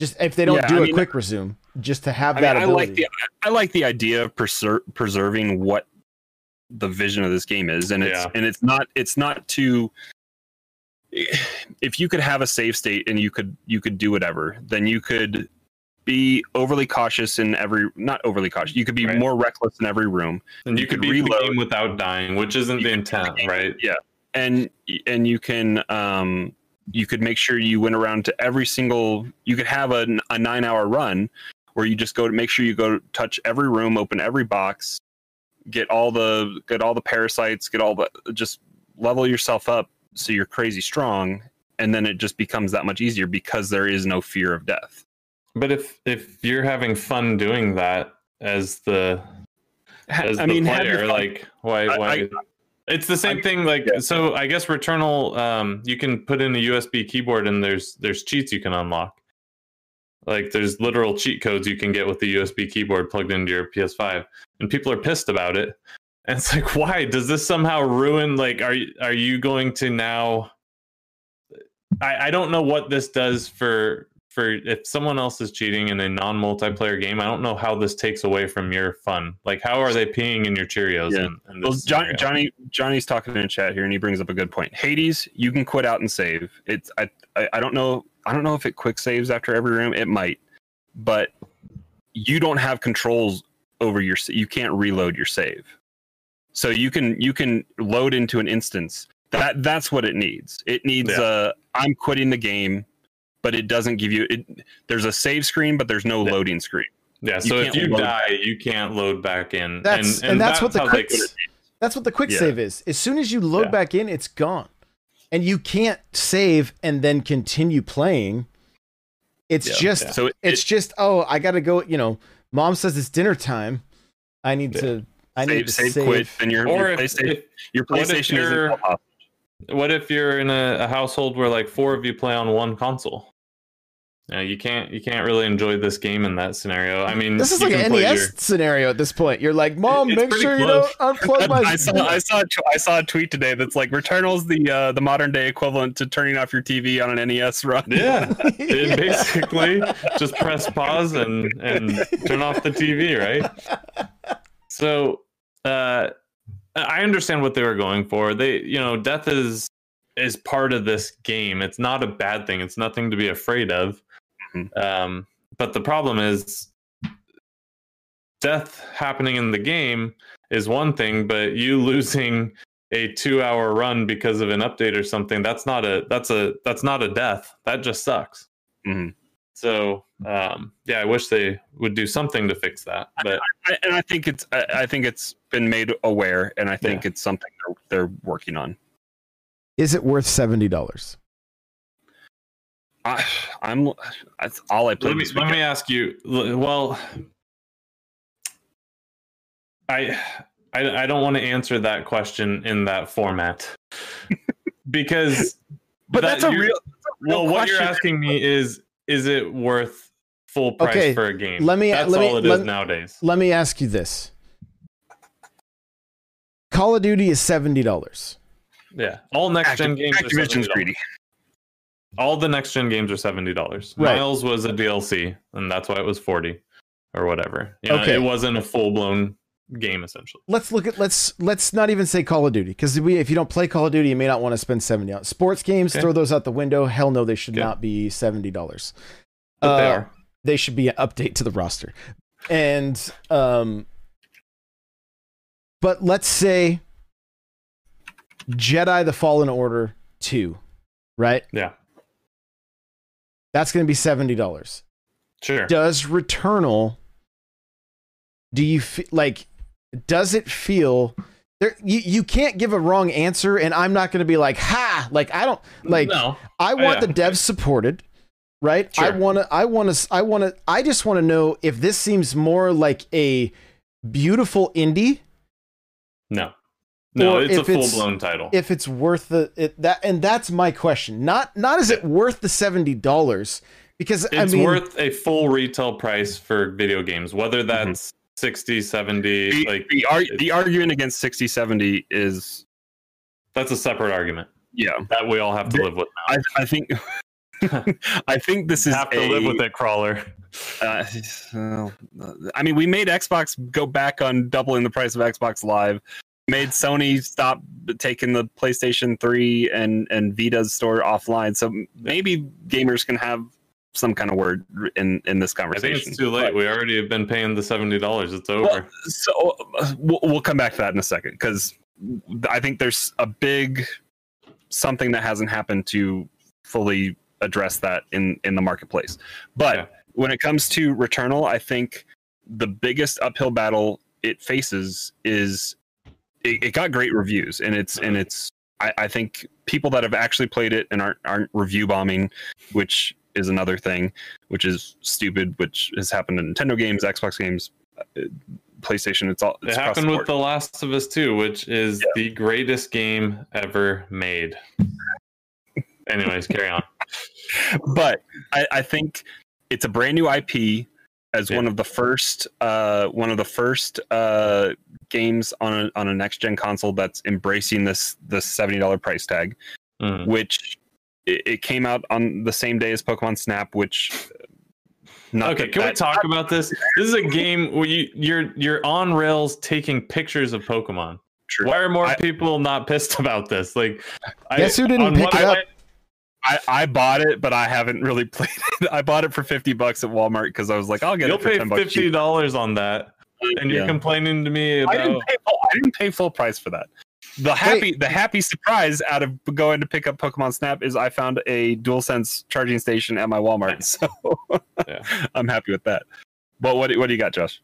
Just if they don't Yeah, do I a mean- quick resume, just to have I, that mean, I like the I like the idea of preser- preserving what the vision of this game is, and it's Yeah. and it's not it's not to. If you could have a save state and you could you could do whatever, then you could be overly cautious in every not overly cautious. You could be Right. more reckless in every room, and you, you could could reload. game without dying, which isn't You the intent, the right? Yeah, and and you can um you could make sure you went around to every single. You could have a, a nine hour run where you just go to make sure you go touch every room, open every box, get all the get all the parasites, get all the just level yourself up so you're crazy strong, and then it just becomes that much easier because there is no fear of death. But if if you're having fun doing that as the as I the mean, player, like why I- why I- it's the same I- thing like yeah. so i guess returnal um you can put in a usb keyboard and there's there's cheats you can unlock like there's literal cheat codes you can get with the usb keyboard plugged into your ps5 and people are pissed about it and it's like why does this somehow ruin like are you are you going to now i i don't know what this does for for if someone else is cheating in a non-multiplayer game i don't know how this takes away from your fun like how are they peeing in your cheerios Yeah. in, in Well, John. Johnny Johnny's talking in chat here, and he brings up a good point. Hades, you can quit out and save. It's I, I I don't know I don't know if it quick saves after every room. It might, but you don't have controls over your. You can't reload your save, so you can you can load into an instance. That that's what it needs. It needs Yeah. uh I'm quitting the game, but it doesn't give you it. There's a save screen, but there's no Yeah. loading screen. Yeah, You so if you load- die, you can't load back in. That's- and that's what the quick That's what the quick Yeah. save is. As soon as you load Yeah. back in, it's gone. And you can't save and then continue playing. It's Yeah, just yeah. So it, it's just oh, I got to go, you know, mom says it's dinner time. I need Yeah. to. I need save, to save, quit, then your, Or your if, PlayStation, if your what if PlayStation isn't you're- what if you're in a, a household where like four of you play on one console? You, know, you can't you can't really enjoy this game in that scenario. I mean, This is like can an NES your- scenario at this point. You're like, Mom, It's make pretty sure you don't unplug my. I saw I saw a saw a tweet today that's like Returnal's the uh, the modern day equivalent to turning off your TV on an NES run. Yeah, it basically just press pause and and turn off the TV, right? So, uh, I understand what they were going for. They, you know, death is is part of this game. It's not a bad thing. It's nothing to be afraid of. Mhm. Um, but the problem is, death happening in the game is one thing, but you losing a two hour run because of an update or something that's not a that's a that's not a death that just sucks Mhm. so um yeah i wish they would do something to fix that but I, and I think it's I, I think it's been made aware, and I think it's something they're, they're working on. Is it worth seventy dollars? I, I'm that's all I played let me, this let weekend. me ask you well i i, I don't want to answer that question in that format because but that that's a you- real. well what you're asking me is is it worth full price Okay, for a game let me- that's let me- all it is let- nowadays Let me ask you this: Call of Duty is seventy dollars. yeah all next gen games are Activision's $70. greedy. All the next gen games are seventy dollars. Right. Miles was a DLC, and that's why it was forty, or whatever. You know, Okay. it wasn't a full blown game essentially. Let's look at let's let's not even say Call of Duty because we if you don't play Call of Duty, you may not want to spend seventy dollars. Sports games, Okay. throw those out the window. Hell no, they should Okay. not be seventy dollars. But they Uh, are. they should be an update to the roster. And um but let's say Jedi the Fallen Order 2, right? Yeah, That's going to be $70. sure. Does Returnal do you feel like does it feel there you, you can't give a wrong answer and I'm not going to be like ha like I don't like no, I want yeah. the devs supported, right? I want to. I want to. I want to. I just want to know if this seems more like a beautiful indie, no, no. Or It's a full blown title. if it's worth the it, that, and that's my question. Not not is it worth the seventy dollars? Because it's I mean, worth a full retail price for video games, whether that's 60, 70, The, like the, ar- the argument against 60 70 is that's a separate argument yeah that we all have to The- live with now. I, I think I think this is have to a, live with it, crawler. Uh, I mean, we made Xbox go back on doubling the price of Xbox Live. Made Sony stop taking the PlayStation 3 and and Vita's store offline. So maybe gamers can have some kind of word in in this I conversation. think it's too late. We already have been paying the seventy dollars. It's over. Well, so uh, we'll, we'll come back to that in a second because I think there's a big something that hasn't happened to fully address that in in the marketplace. But Okay. when it comes to Returnal, I think the biggest uphill battle it faces is it, it got great reviews and it's and it's I, I think people that have actually played it and aren't aren't review bombing, which is another thing, which is stupid, which has happened in Nintendo games, Xbox games, uh, PlayStation. It's all It it's across happened the with. The Last of Us 2, which is Yeah. the greatest game ever made. Anyways, carry on. but I, I think it's a brand new IP as Yeah. one of the first uh, one of the first uh, games on a, on a next gen console that's embracing this this seventy dollar price tag, Mm. which it, it came out on the same day as Pokemon Snap, which. uh, Not Okay, that can we talk about this? This is a game where you, you're you're on rails taking pictures of Pokemon. True. Why are more I- people not pissed about this? Like, Guess who didn't on pick it up? I, I bought it, but I haven't really played it. I bought it for fifty bucks at Walmart because I was like, I'll get You'll it for pay ten bucks. fifty dollars on that, and you're complaining to me I didn't, pay full, I didn't pay full price for that. The happy the happy surprise out of going to pick up Pokemon Snap is I found a DualSense charging station at my Walmart, so Yeah. I'm happy with that. But what what do you got, Josh?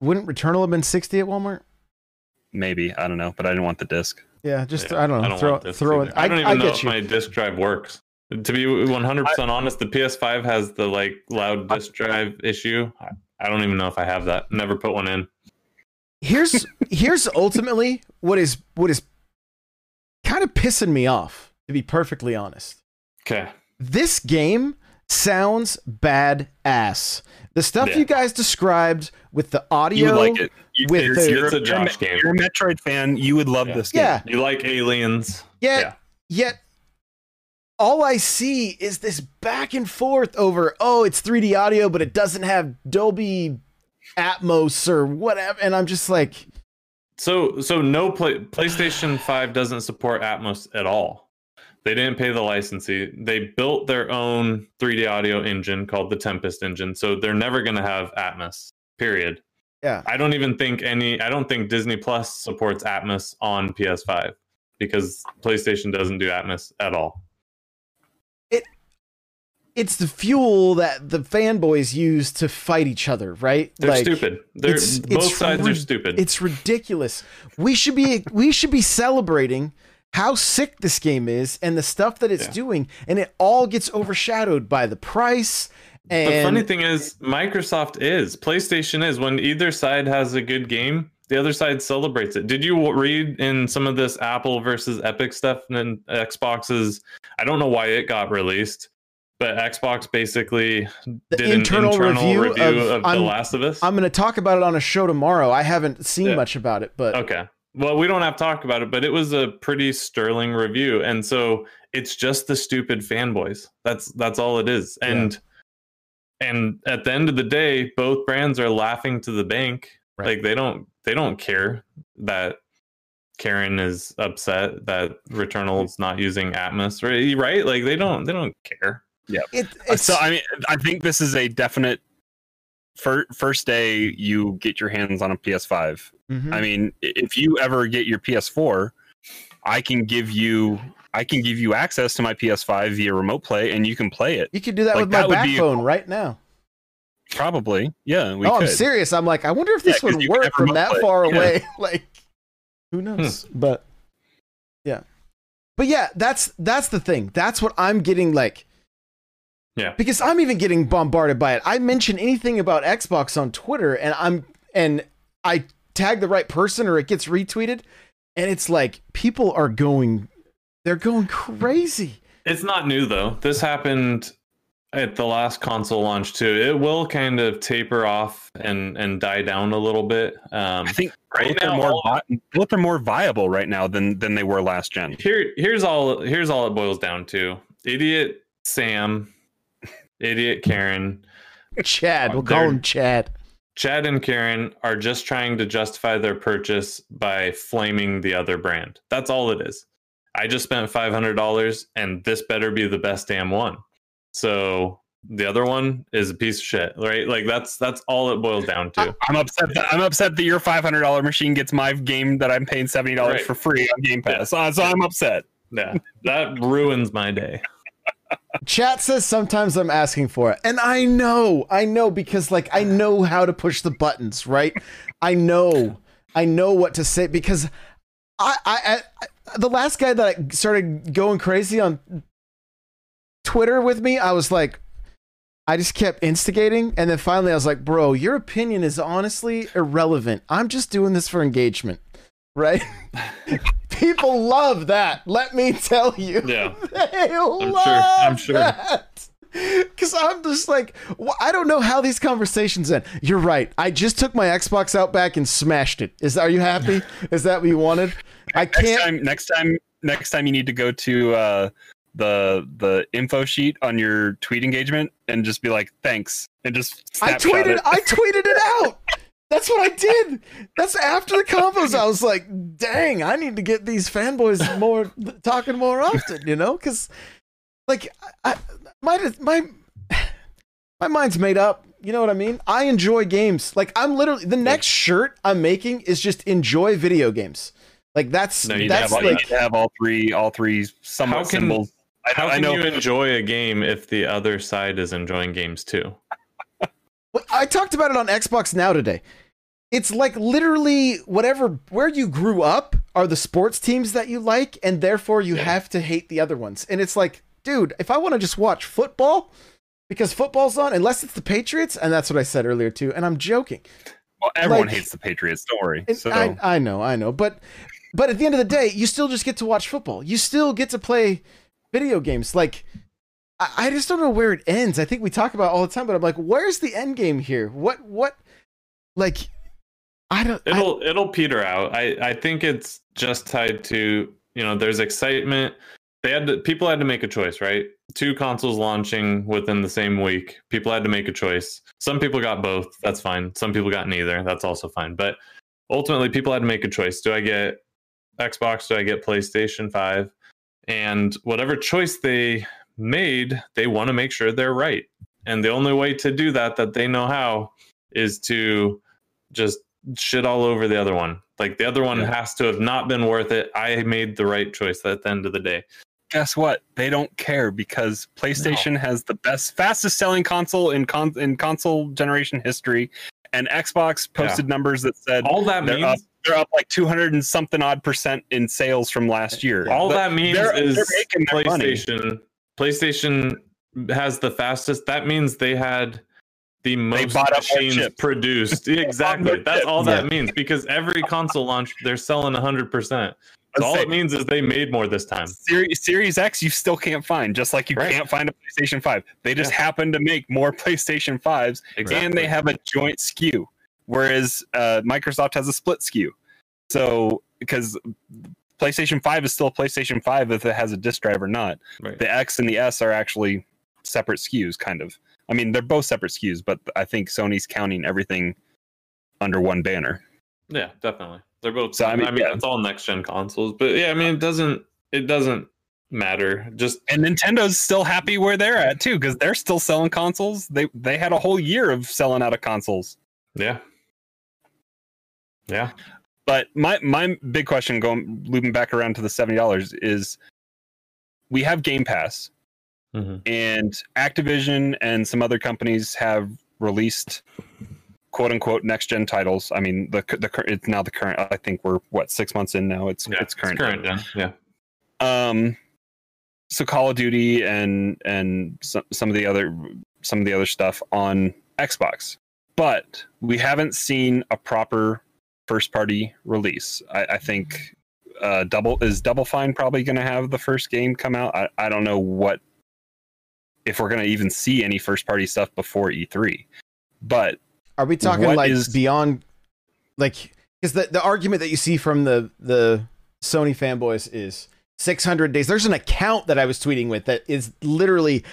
wouldn't Returnal have been sixty at Walmart? Maybe I don't know, but I didn't want the disc. Yeah, just Yeah, I don't know. throw want this throw either. it. I don't even I know get if you. my disk drive works. To be 100 percent honest, the PS5 has the like loud disk drive issue. I, I don't even know if I have that. Never put one in. Here's here's ultimately what is what is kind of pissing me off, to be perfectly honest. Okay. This game sounds bad ass. The stuff Yeah. you guys described with the audio, would like it. You, with if the- you're, It's a if you're Josh game. You're a Metroid fan, you would love Yeah. this game. yeah, You like aliens? yet Yeah. yet all I see is this back and forth over oh it's 3D audio but it doesn't have Dolby Atmos or whatever and I'm just like So so no play, PlayStation 5 doesn't support Atmos at all. They didn't pay the licensee. They built their own 3D audio engine called the Tempest engine. So they're never going to have Atmos. Period. Yeah. I don't even think any I don't think Disney Plus supports Atmos on PS5 because PlayStation doesn't do Atmos at all. It's the fuel that the fanboys use to fight each other right They're Like, stupid. They're it's- both it's sides are stupid. It's ridiculous. We should be we should be celebrating how sick this game is and the stuff that it's Yeah. doing, and it all gets overshadowed by the price. And The funny thing is, Microsoft is, PlayStation is. When either side has a good game, the other side celebrates it. Did you read in some of this Apple versus Epic stuff and Xbox's? I don't know why it got released, but Xbox basically the did internal, an internal review, review, of, of, The Last of Us. I'm going to talk about it on a show tomorrow. I haven't seen Yeah. much about it, but Okay. Well, we don't have to talk about it, but it was a pretty sterling review, and so it's just the stupid fanboys. That's that's all it is. And and at the end of the day, both brands are laughing to the bank. Right. Like they don't they don't care that Karen is upset that Returnal's not using Atmos, right? Right? Like they don't they don't care. It, Uh, So I mean, I think this is a definite. Fir- first day you get your hands on a PS5. Mhm. I mean, if you ever get your PS4, I can give you I can give you access to my PS5 via remote play, and you can play it. you could do that like, with my that would be a right now. Probably, yeah. We oh, could. I'm serious. I'm like, I wonder if this Yeah, would work from that play. far Yeah. Hmm. away. like, who knows? But yeah, but yeah, that's that's the thing. That's what I'm getting like. Yeah. Because I'm even getting bombarded by it. I mention anything about Xbox on Twitter, and I'm and I tag the right person, or it gets retweeted, and it's like people are going, they're going crazy. It's not new though. This happened at the last console launch too. It will kind of taper off and and die down a little bit. Um, I think Right both now, are more all- vi- both are more viable right now than than they were last gen. here here's all here's all it boils down to. Idiot Sam, idiot Karen, Chad, we'll They're- call him Chad. Chad and Karen are just trying to justify their purchase by flaming the other brand. That's all it is. I just spent five hundred dollars, and this better be the best damn one. So the other one is a piece of shit, right? Like that's that's all it boils down to. I'm upset. That, I'm upset that your five hundred dollar machine gets my game that I'm paying seventy dollars Right. for free on Game Pass. So, uh, so I'm upset. Yeah, that ruins my day. Chat says sometimes I'm asking for it. And I know, I know because like I know how to push the buttons, right? I know. I know what to say because I I, I the last guy that I started going crazy on Twitter with me, I was like I just kept instigating and then finally I was like, "Bro, your opinion is honestly irrelevant. I'm just doing this for engagement." Right? People love that. Let me tell you. Yeah. They sure- love I'm sure. that. Because I'm just like, wh- I don't know how these conversations end. You're right. I just took my Xbox out back and smashed it. Is are you happy? Is that what you wanted? I can't. time, next time, next time, you need to go to uh, the the info sheet on your tweet engagement and just be like, "Thanks," and just I tweeted. it. I tweeted it out. That's what I did. That's after the combos. I was like, dang, I need to get these fanboys more talking more often. You know, because like I, my my my mind's made up. You know what I mean? I enjoy games. Like I'm literally the next shirt I'm making is just enjoy video games. Like that's No, you You need to that's have, all- you like have all three, all three somewhat How can- symbols. I, How I can know. you enjoy a game if the other side is enjoying games too? I talked about it on Xbox Now today. It's like literally whatever where you grew up are the sports teams that you like, and therefore you have to hate the other ones. And it's like, dude, if I want to just watch football because football's on, unless it's the Patriots, and that's what I said earlier too. And I'm joking. Well, everyone Like- hates the Patriots. Don't worry. So I, I know, I know, but but at the end of the day, you still just get to watch football. You still get to play video games. Like I, I just don't know where it ends. I think we talk about all the time, but I'm like, where's the end game here? What what like I don't It'll it'll peter out. I I think it's just tied to you know there's excitement. They had to, people had to make a choice, right? Two consoles launching within the same week. People had to make a choice. Some people got both. That's fine. Some people got neither. That's also fine. But ultimately, people had to make a choice. Do I get Xbox? Do I get PlayStation Five? And whatever choice they made, they want to make sure they're right. And the only way to do that, that they know how, is to just shit all over the other one. Like the other one Yeah. has to have not been worth it. I made the right choice at the end of the day. guess what? They don't care because PlayStation has the best, fastest selling console in con- in console generation history, and Xbox posted numbers that said All that they're means, up, they're up like two hundred and something odd percent in sales from last year. all But that means they're- is they're making their money. PlayStation. Has the fastest. That means they had the most bought up more machines produced. exactly. That's all that Yeah. means because every console launch, they're selling hundred percent. So all Let's it means is they made more this time. Series, Series X you still can't find, just like you Right. can't find a PlayStation 5. They just Yeah. happen to make more PlayStation 5s and they have a joint SKU, whereas uh, Microsoft has a split SKU. So, because PlayStation 5 is still a PlayStation 5 if it has a disk drive or not. Right. The X and the S are actually separate SKUs, kind of. I mean, they're both separate SKUs, but I think Sony's counting everything under one banner. Yeah, definitely. They're both. So, I I mean, mean, yeah. it's all next gen consoles, but yeah, I mean, it doesn't. It doesn't matter. Just And Nintendo's still happy where they're at too, because they're still selling consoles. They they had a whole year of selling out of consoles. yeah, yeah. But my my big question, going looping back around to the seventy dollars, is we have Game Pass, hmm and Activision and some other companies have released quote unquote next gen titles. I mean, the the it's now the current. I think we're what six months in now. It's Yeah, it's current. current gen. Yeah, um so call of duty and and some, some of the other some of the other stuff on xbox but we haven't seen a proper first party release i, I think uh double is double fine probably going to have the first game come out I, I don't know what if we're going to even see any first party stuff before e3 but Are we talking like is- beyond like because the, the argument that you see from the the Sony fanboys is 600 days. There's an account that I was tweeting with that is literally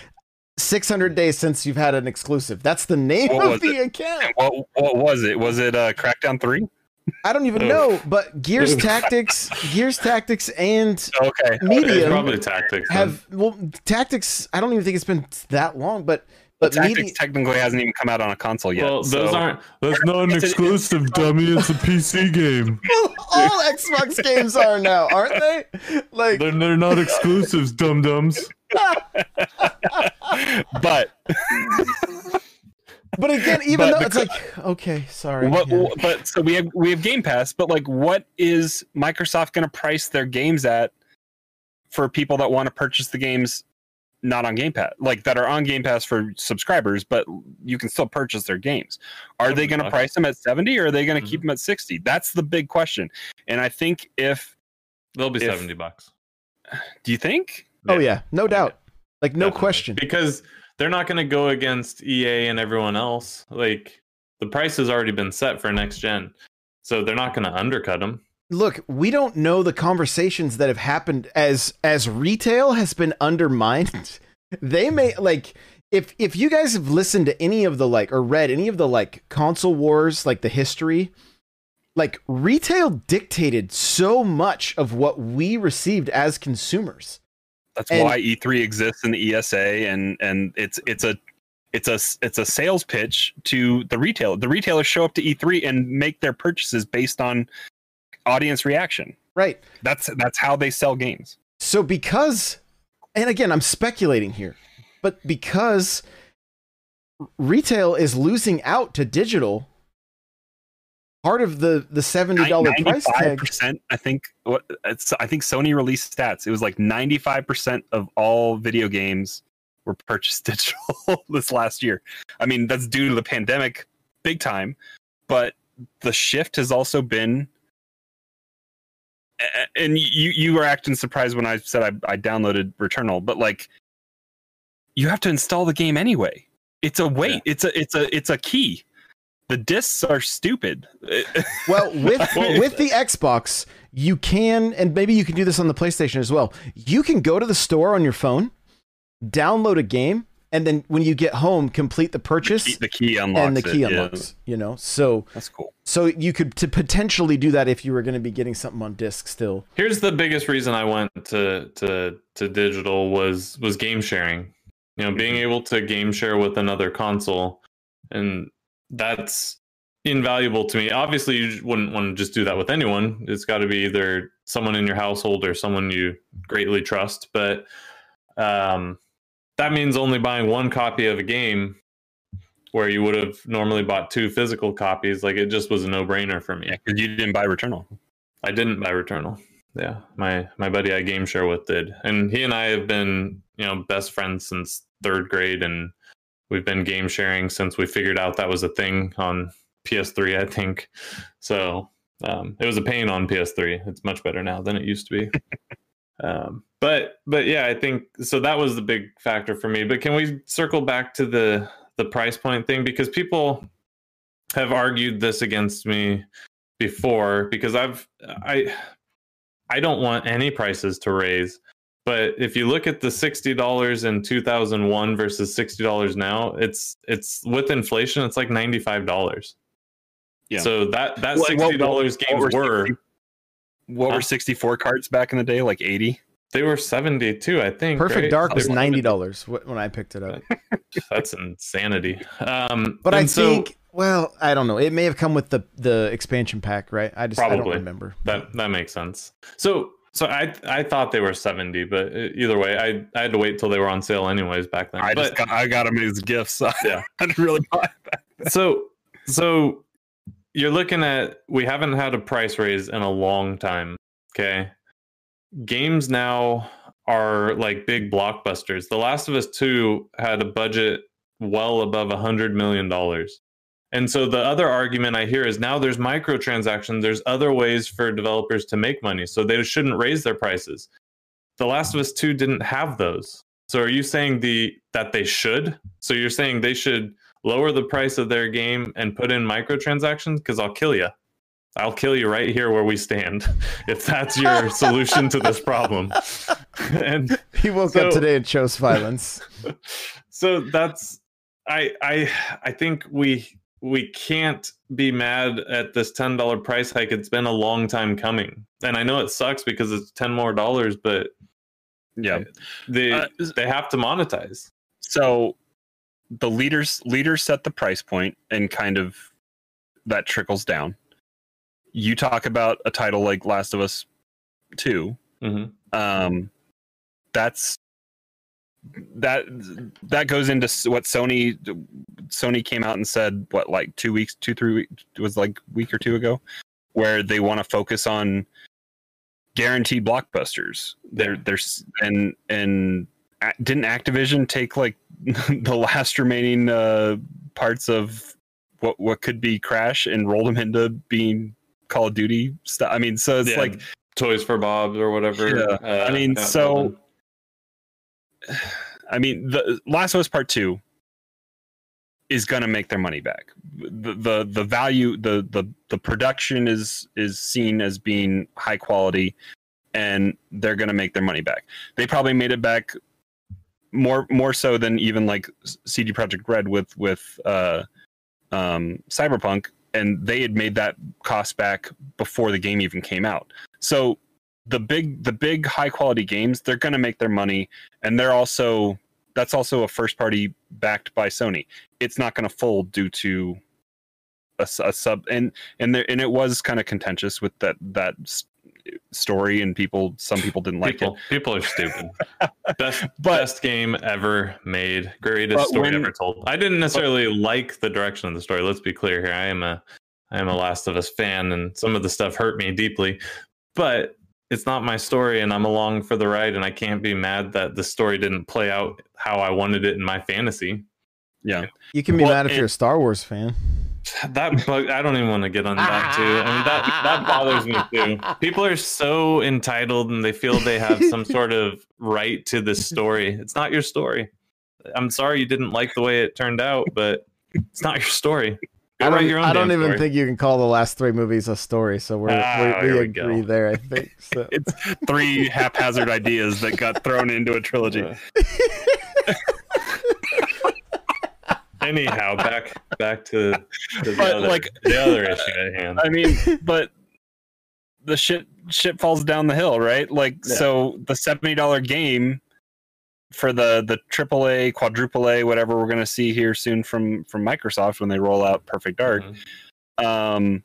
600 days since you've had an exclusive. That's the name of the account. what what was it was it uh crackdown 3 I don't even Oof. know, but Gears Oof. Tactics, Gears Tactics and okay it's Medium probably tactics. then. have well Tactics, I don't even think it's been that long, but but tactics Medium technically hasn't even come out on a console yet well, those so- aren't. That's not an It's an- exclusive, dummy. It's a PC game. all Xbox games are now, aren't they? Like They're they're not exclusives, dum dums. but But again, even But though the it's like, okay, sorry. what, yeah. but so we have we have Game Pass, but like, what is Microsoft going to price their games at for people that want to purchase the games not on Game Pass, like that are on Game Pass for subscribers, but you can still purchase their games? Are they going to price them at seventy, or are they going to Mhm. keep them at sixty? That's the big question. And I think if They'll be If- seventy bucks. do you think? oh yeah, no doubt. Like no Definitely. question. Because they're not going to go against EA and everyone else. Like the price has already been set for next gen, so they're not going to undercut them. Look, we don't know the conversations that have happened as as retail has been undermined. They may like if if you guys have listened to any of the like or read any of the like console wars like the history like retail dictated so much of what we received as consumers. That's And- why E3 exists in the ESA, and and it's it's a it's a it's a sales pitch to the retailer. The retailers show up to E3 and make their purchases based on audience reaction. Right. That's that's how they sell games. So because and again, I'm speculating here, but because retail is losing out to digital, part of the the seventy dollar price tag. percent. I think what it's. I think Sony released stats. It was like ninety five percent of all video games were purchased digital this last year. I mean, that's due to the pandemic, big time. But the shift has also been, and you you were acting surprised when I said I, I downloaded Returnal, but like, you have to install the game anyway. It's a wait. It's a it's a it's a key. The discs are stupid. Well, with with the Xbox, you can, and maybe you can do this on the PlayStation as well. You can go to the store on your phone, download a game, and then when you get home, complete the purchase, the key unlocks and the key it, yeah. You know, so That's cool. so you could to potentially do that if you were going to be getting something on disc still. Here's the biggest reason I went to to to digital was was game sharing. You know, being mm-hmm. able to game share with another console, and that's invaluable to me. Obviously, you wouldn't want to just do that with anyone. It's got to be either someone in your household or someone you greatly trust. But um, that means only buying one copy of a game where you would have normally bought two physical copies. Like it just was a no brainer for me. Yeah, you didn't buy Returnal. I didn't buy Returnal. Yeah, my my buddy I game share with did, and he and I have been you know best friends since third grade, and we've been game sharing since we figured out that was a thing on PS3, I think. So um, it was a pain on PS3. It's much better now than it used to be. um, but but yeah, I think so. That was the big factor for me. But can we circle back to the the price point thing because people have argued this against me before because I've I I don't want any prices to raise. But if you look at the sixty dollars in two thousand one versus sixty dollars now, it's it's with inflation, it's like ninety five dollars. Yeah. So that that sixty dollars what games were were 60 What Huh? were 64 cards back in the day? Like 80? they were seventy two, I think. Perfect right? Dark was ninety dollars when I picked it up. That's insanity. Um, But I so think, well, I don't know. It may have come with the the expansion pack, right? I just I don't Probably. remember. that that makes sense. So so I I thought they were seventy, but uh, either way, I I had to wait till they were on sale anyways back then. I but, just got, I got them as gifts. So Yeah. I didn't really buy so so you're looking at we haven't had a price raise in a long time okay games now are like big blockbusters the last of us 2 had a budget well above a hundred million dollars and so the other argument i hear is now there's microtransactions there's other ways for developers to make money so they shouldn't raise their prices the last of us 2 didn't have those so are you saying the that they should so you're saying they should lower the price of their game and put in microtransactions because I'll kill you. I'll kill you right here where we stand if that's your solution to this problem. and He woke up today and chose violence. so that's I I I think we we can't be mad at this ten dollar price hike. It's been a long time coming, and I know it sucks because it's ten more dollars, but Yeah. they Uh, they have to monetize. So the leaders leaders set the price point and kind of that trickles down. You talk about a title like Last of Us 2. hmm Um that's that that goes into what Sony Sony came out and said what like 2 weeks 2 3 weeks it was like week or two ago where they want to focus on guaranteed blockbusters. They're there's and and didn't Activision take like the last remaining uh, parts of what what could be Crash and roll them into being Call of Duty stuff? I mean, so it's Yeah, like Toys for Bob or whatever. Yeah, uh, I mean, so. I mean, the Last of Us Part Two is going to make their money back. The, the the value, the the the production is is seen as being high quality, and they're going to make their money back. They probably made it back more more so than even like CD Projekt Red with with uh, um, Cyberpunk, and they had made that cost back before the game even came out. So the big the big high quality games they're going to make their money and they're also that's also a first party backed by Sony. It's not going to fold due to a sub and and there and it was kind of contentious with that that story and people some people didn't like people, it. people are stupid. best But- best game ever made, greatest story when- ever told. I didn't necessarily like the direction of the story. Let's be clear here. I am a I am a Last of Us fan, and some of the stuff hurt me deeply. But it's not my story and I'm along for the ride and I can't be mad that the story didn't play out how I wanted it in my fantasy. Yeah. You can be Well, mad if it- you're a Star Wars fan. That bug, I don't even want to get on that too. I mean that that bothers me too. People are so entitled and they feel they have some sort of right to this story. It's not your story. I'm sorry you didn't like the way it turned out, but it's not your story. Go I don't, your own I don't even story. think you can call the last three movies a story. So we're, Ah, we, here we we go. agree there. I think. So. It's three haphazard ideas that got thrown into a trilogy. Anyhow, back back to, to the, But, other, like- the other issue at hand. I mean, but the shit shit falls down the hill, right? Like Yeah. so the seventy dollar game for the the triple A, quadruple A, whatever we're gonna see here soon from from Microsoft when they roll out Perfect Dark. Mhm. Um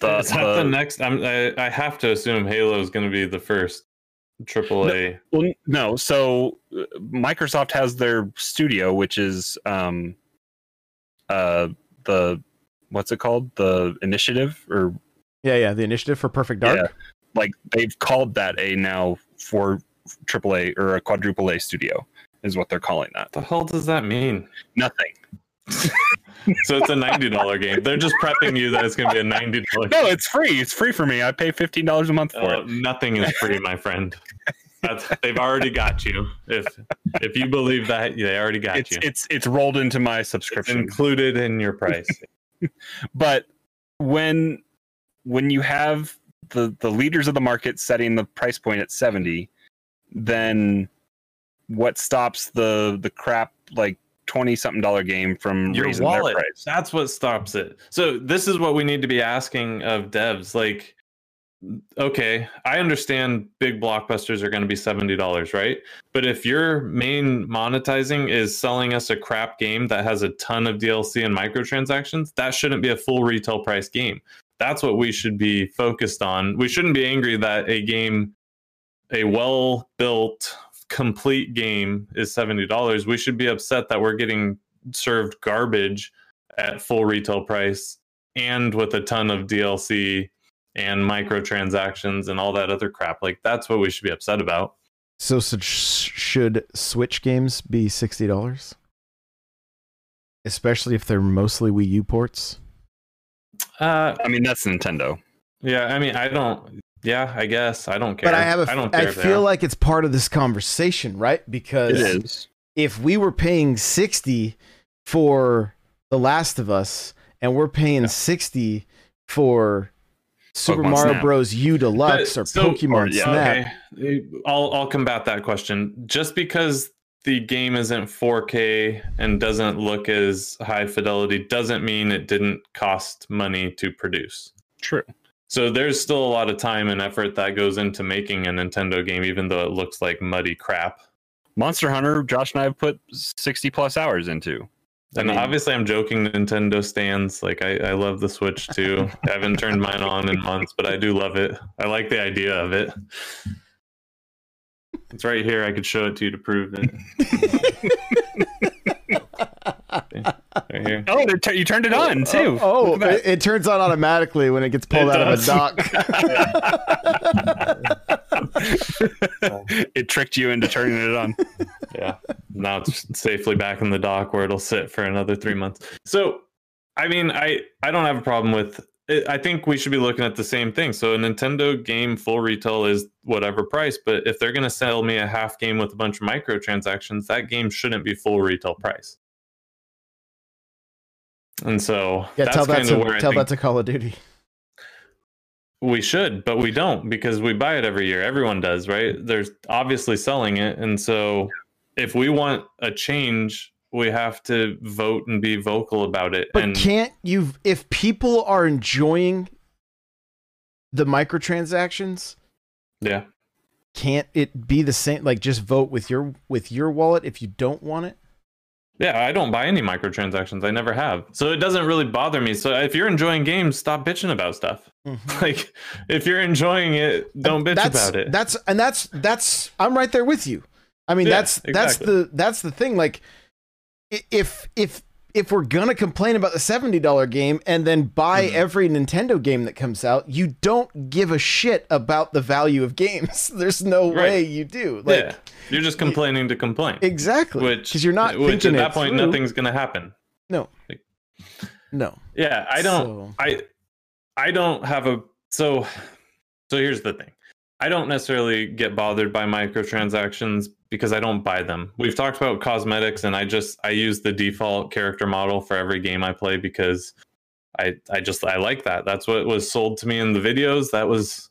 the, Is that the, the- next? I'm, I, I have to assume Halo is going to be the first triple A. well, no, so uh, Microsoft has their studio, which is um uh the what's it called? The initiative or Yeah, yeah. The initiative for Perfect Dark. Yeah. like they've called that a now for AAA or a quadruple A studio is what they're calling that. the hell does that mean? Nothing. So it's a ninety dollar game. They're just prepping you that it's going to be a ninety dollar. No, it's free. It's free for me. I pay fifteen dollars a month for it. Oh, nothing is free, my friend. That's, they've already got you. If if you believe that, they already got It's you. it's it's rolled into my It's subscription. included in your price. but when when you have the the leaders of the market setting the price point at 70 then what stops the the crap like 20 something dollar game from your raising wallet. their price That's what stops it. So this is what we need to be asking of devs. Like, okay, I understand big blockbusters are going to be seventy dollars, right? But if your main monetizing is selling us a crap game that has a ton of DLC and microtransactions, that shouldn't be a full retail price game. That's what we should be focused on. We shouldn't be angry that a game, a well built, complete game is $70. We should be upset that we're getting served garbage at full retail price and with a ton of DLC and microtransactions and all that other crap. Like that's what we should be upset about. So, so sh- should Switch games be sixty dollars? Especially if they're mostly Wii U ports. Uh, i mean that's nintendo yeah, I mean, I don't. Yeah, I guess I don't care. But I have a, I don't care. if they feel like it's part of this conversation, right? Because it is if we were paying 60 for The Last of Us and we're paying Yeah. 60 for Super Pokemon Mario Snap. Bros. U Deluxe But- or so- Pokemon or- yeah, Snap. Okay, uh, I'll I'll combat that question. Just because the game isn't 4K and doesn't look as high fidelity doesn't mean it didn't cost money to produce. true So there's still a lot of time and effort that goes into making a Nintendo game, even though it looks like muddy crap. monster hunter josh and i have put 60 plus hours into I And mean- obviously, I'm joking. Nintendo stands like I, I love the Switch too. I haven't turned mine on in months, but I do love it. I like the idea of it. It's right here. I could show it to you to prove it. Right oh they tu- you turned it oh, on oh, too Oh, Look at it, it turns on automatically when it gets pulled It out does. of a dock. it tricked you into turning it on yeah now it's safely back in the dock where it'll sit for another three months so i mean i i don't have a problem with it. i think we should be looking at the same thing so a nintendo game full retail is whatever price but if they're going to sell me a half game with a bunch of microtransactions that game shouldn't be full retail price and so Yeah, that's tell that kind of where to I tell that to Call of Duty. we should, but we don't because we buy it every year. Everyone does, right? There's obviously selling it. And so if we want a change, we have to vote and be vocal about it. But and can't you if people are enjoying the microtransactions, yeah. can't it be the same like just vote with your with your wallet if you don't want it? Yeah, I don't buy any microtransactions. I never have. So it doesn't really bother me. So if you're enjoying games, stop bitching about stuff. Mm-hmm. Like if you're enjoying it, don't bitch that's, about it. That's and that's that's I'm right there with you. I mean Yeah, that's that's the that's the thing like if if if we're gonna complain about the seventy dollar game and then buy Mhm. every Nintendo game that comes out, you don't give a shit about the value of games. There's no Right. way you do. Like yeah, you're just complaining to complain. exactly, Which because you're not which thinking at that point through. nothing's gonna happen. No, Like- no. Yeah, I don't. So- I I don't have a so so here's the thing. I don't necessarily get bothered by microtransactions because I don't buy them. We've talked about cosmetics and I just I use the default character model for every game I play because I I just I like that. That's what was sold to me in the videos. That was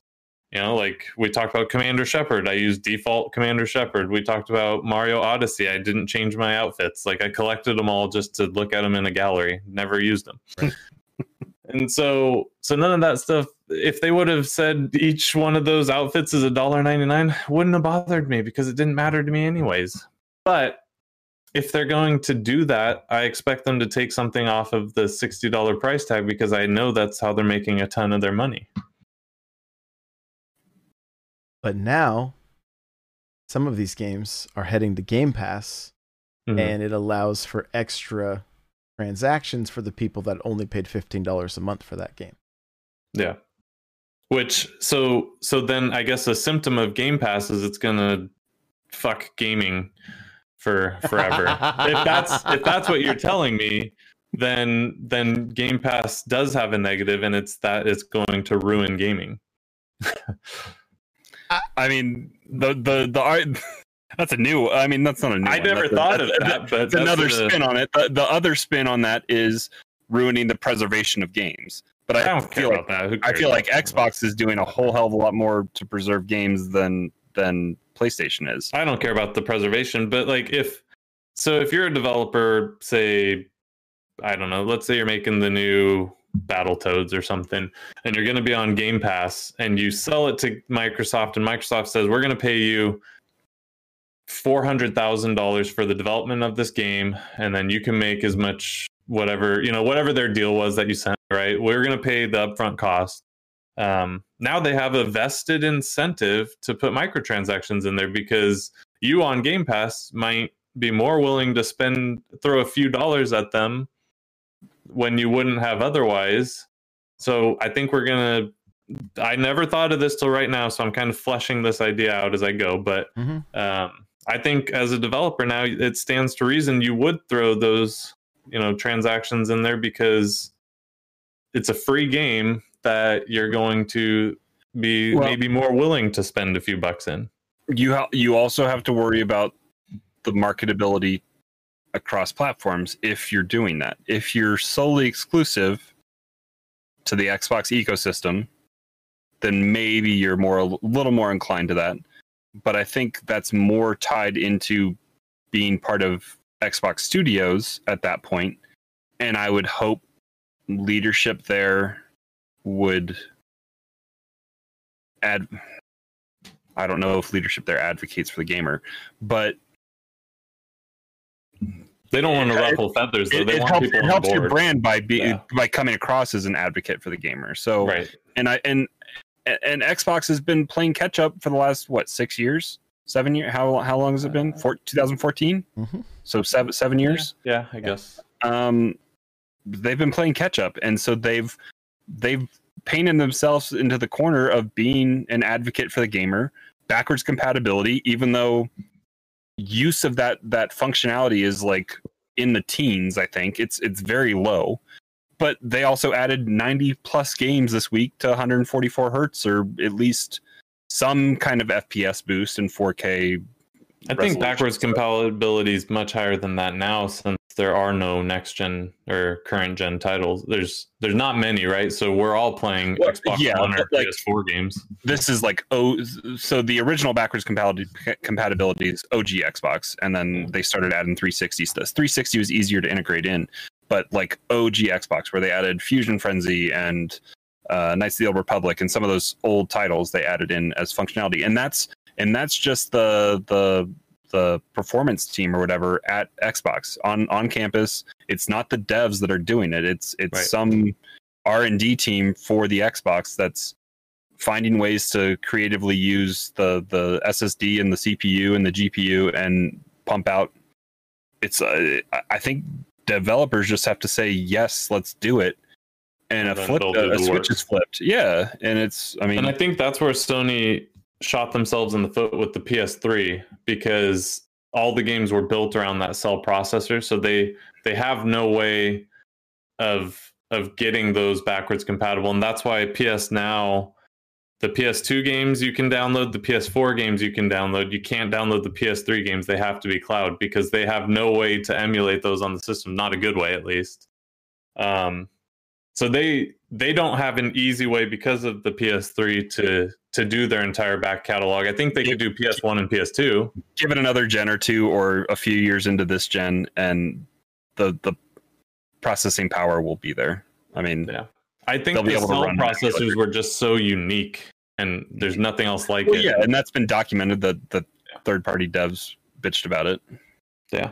you know, like we talked about Commander Shepard. I used default Commander Shepard. We talked about Mario Odyssey. I didn't change my outfits. Like I collected them all just to look at them in a gallery. Never used them. and so so none of that stuff if they would have said each one of those outfits is a dollar 99 wouldn't have bothered me because it didn't matter to me anyways but if they're going to do that i expect them to take something off of the $60 price tag because i know that's how they're making a ton of their money But now, some of these games are heading to Game Pass, Mhm. and it allows for extra transactions for the people that only paid fifteen dollars a month for that game. Yeah. Which so so then I guess a symptom of Game Pass is it's gonna fuck gaming for forever. if that's if that's what you're telling me, then then Game Pass does have a negative and it's that it's going to ruin gaming. I mean, the the the art. That's a new. I mean, that's not a new. I one. never That's a- thought of that's- that, but That's that's another the- spin on it. The, the other spin on that is ruining the preservation of games. But I, I don't care feel about that. I feel like? Xbox is doing a whole hell of a lot more to preserve games than than PlayStation is. I don't care about the preservation, but like if so if you're a developer, say I don't know, let's say you're making the new Battletoads or something, and you're gonna be on Game Pass and you sell it to Microsoft and Microsoft says we're gonna pay you four hundred thousand dollars for the development of this game, and then you can make as much whatever, you know, whatever their deal was that you sent, right? We're gonna pay the upfront cost um, now they have a vested incentive to put microtransactions in there because you on Game Pass might be more willing to spend throw a few dollars at them when you wouldn't have otherwise. So I think we're gonna. I never thought of this till right now, so I'm kind of fleshing this idea out as I go. But Mhm. um, I think as a developer now, it stands to reason you would throw those you know transactions in there because it's a free game that you're going to be Well- maybe more willing to spend a few bucks in. You ha- you also have to worry about the marketability across platforms if you're doing that. If you're solely exclusive to the Xbox ecosystem, then maybe you're more a little more inclined to that. But I think that's more tied into being part of Xbox Studios at that point, and I would hope leadership there would add I don't know if leadership there advocates for the gamer, but They don't want to ruffle feathers. Though. it, They it want helps, it helps your brand by be, Yeah. by coming across as an advocate for the gamer. So right? and I and and Xbox has been playing catch up for the last what six years, seven years. How how long has it been? For 2014. Mhm. So seven seven years. Yeah, I guess. um, they've been playing catch up, and so they've they've painted themselves into the corner of being an advocate for the gamer. Backwards compatibility, even though use of that that functionality is like in the teens, I think it's it's very low. But they also added 90 plus games this week to 144 hertz, or at least some kind of FPS boost in 4K. I think backwards compatibility is much higher than that now, since there are no next gen or current gen titles. There's there's not many, right? So we're all playing Well, Xbox yeah, One or like- PS4 games. this is like oh so the original backwards compatibility compatibility is og xbox and then they started adding 360 stuff 360 was easier to integrate in but like og xbox where they added fusion frenzy and uh, knights of the old republic and some of those old titles they added in as functionality and that's and that's just the the the performance team or whatever at xbox on on campus it's not the devs that are doing it it's it's Right. some r&d team for the xbox that's finding ways to creatively use the the SSD and the CPU and the GPU and pump out. It's uh, I think developers just have to say yes, let's do it, and, And a flip they'll a, switch is flipped. Yeah, and it's I mean and I think that's where Sony shot themselves in the foot with the PS3 because all the games were built around that cell processor, so they they have no way of of getting those backwards compatible, and that's why PS Now, the PS2 games you can download, the PS4 games you can download. You can't download the PS3 games; they have to be cloud because they have no way to emulate those on the system. Not a good way, at least. Um, so they they don't have an easy way because of the PS3 to to do their entire back catalog. I think they could do PS1 and PS2. give it another gen or two or a few years into this gen and the the processing power will be there i mean Yeah. I think the cell processors were just so unique, and there's nothing else like well, it. yeah and that's been documented that the third party devs bitched about it Yeah.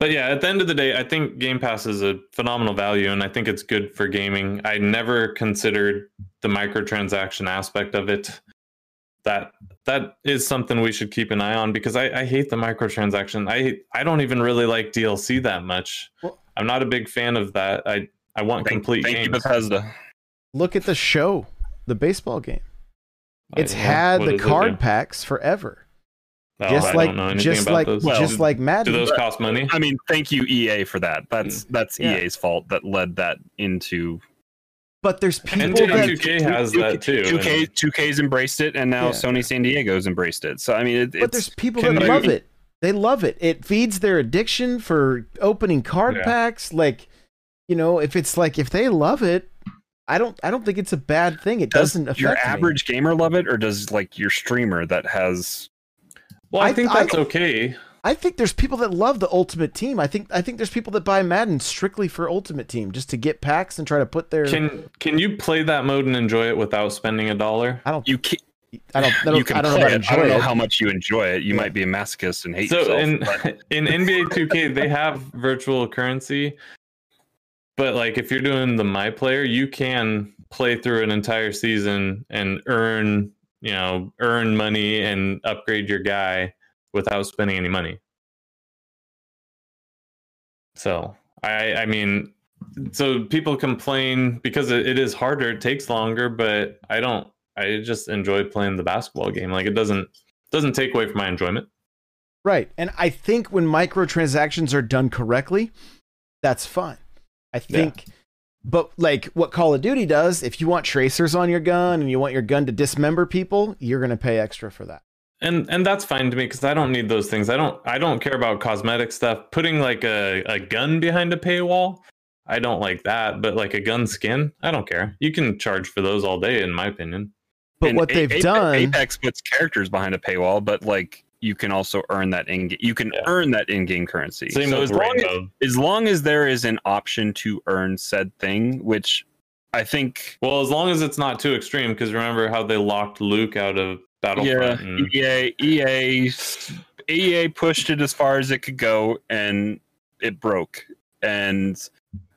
But yeah, at the end of the day, I think Game Pass is a phenomenal value and I think it's good for gaming. I never considered the microtransaction aspect of it. That that is something we should keep an eye on because I, I hate the microtransaction. I I don't even really like DLC that much. Well- I'm not a big fan of that. I I want thank, complete thank you bethesda Look at the show, the baseball game. It's yeah, had the does it do? card packs forever. Oh, just I like don't know anything just about like those. Well, just like Do those cost money? i mean thank you ea for that that's hmm. that's Yeah. ea's fault that led that into but there's people And that 2K has that too. 2k and- 2k's embraced it and now Yeah. sony san diego's embraced it so i mean it, but there's people can that you- love it. They love it. It feeds their addiction for opening card Yeah. packs. Like, you know, if it's like if they love it, I don't I don't think it's a bad thing. It does doesn't affect your me. average gamer love it or does like your streamer that has Well, I I- think I- that's okay. I think there's people that love the Ultimate Team. I think I think there's people that buy Madden strictly for Ultimate Team just to get packs and try to put their. Can can you play that mode and enjoy it without spending a dollar? I don't. you can I don't. I don't, you can I don't know play about enjoy I don't know it. how much you enjoy it. You Yeah. might be a masochist and hate So yourself. in but- in NBA 2K they have virtual currency, but like if you're doing the My Player, you can play through an entire season and earn you know earn money and upgrade your guy without spending any money. So I I mean so people complain because it, it is harder, it takes longer, but I don't I just enjoy playing the basketball game. Like it doesn't doesn't take away from my enjoyment. Right. And I think when microtransactions are done correctly, that's fine. I think but like what Call of Duty does, if you want tracers on your gun and you want your gun to dismember people, you're going to pay extra for that. and and that's fine to me because I don't need those things. I don't I don't care about cosmetic stuff. Putting like a, a gun behind a paywall, I don't like that. But like a gun skin, I don't care. You can charge for those all day, in my opinion. But and what they've Ape- done Apex puts characters behind a paywall, but like you can also earn that in you can Yeah. earn that in-game currency. Same so as long as, as long as there is an option to earn said thing, which I think Well, as long as it's not too extreme, because remember how they locked Luke out of yeah, Battlefront. and- EA EA EA pushed it as far as it could go and it broke. And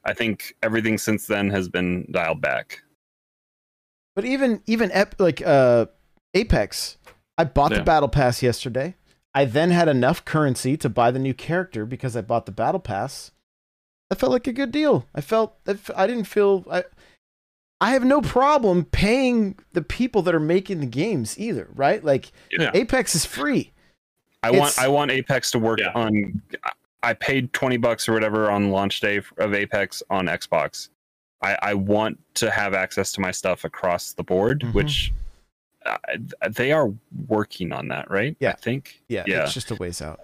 I think everything since then has been dialed back. But even even ep- like uh Apex, I bought the battle pass yesterday. I then had enough currency to buy the new character because I bought the battle pass. That felt like a good deal. I felt I didn't feel I I have no problem paying the people that are making the games either, right? Like Yeah. Apex is free. I It's- want I want Apex to work Yeah. on. I paid twenty bucks or whatever on launch day of Apex on Xbox. I, I want to have access to my stuff across the board, Mhm. which uh, they are working on that, right? Yeah. I think. Yeah, Yeah. it's just a ways out.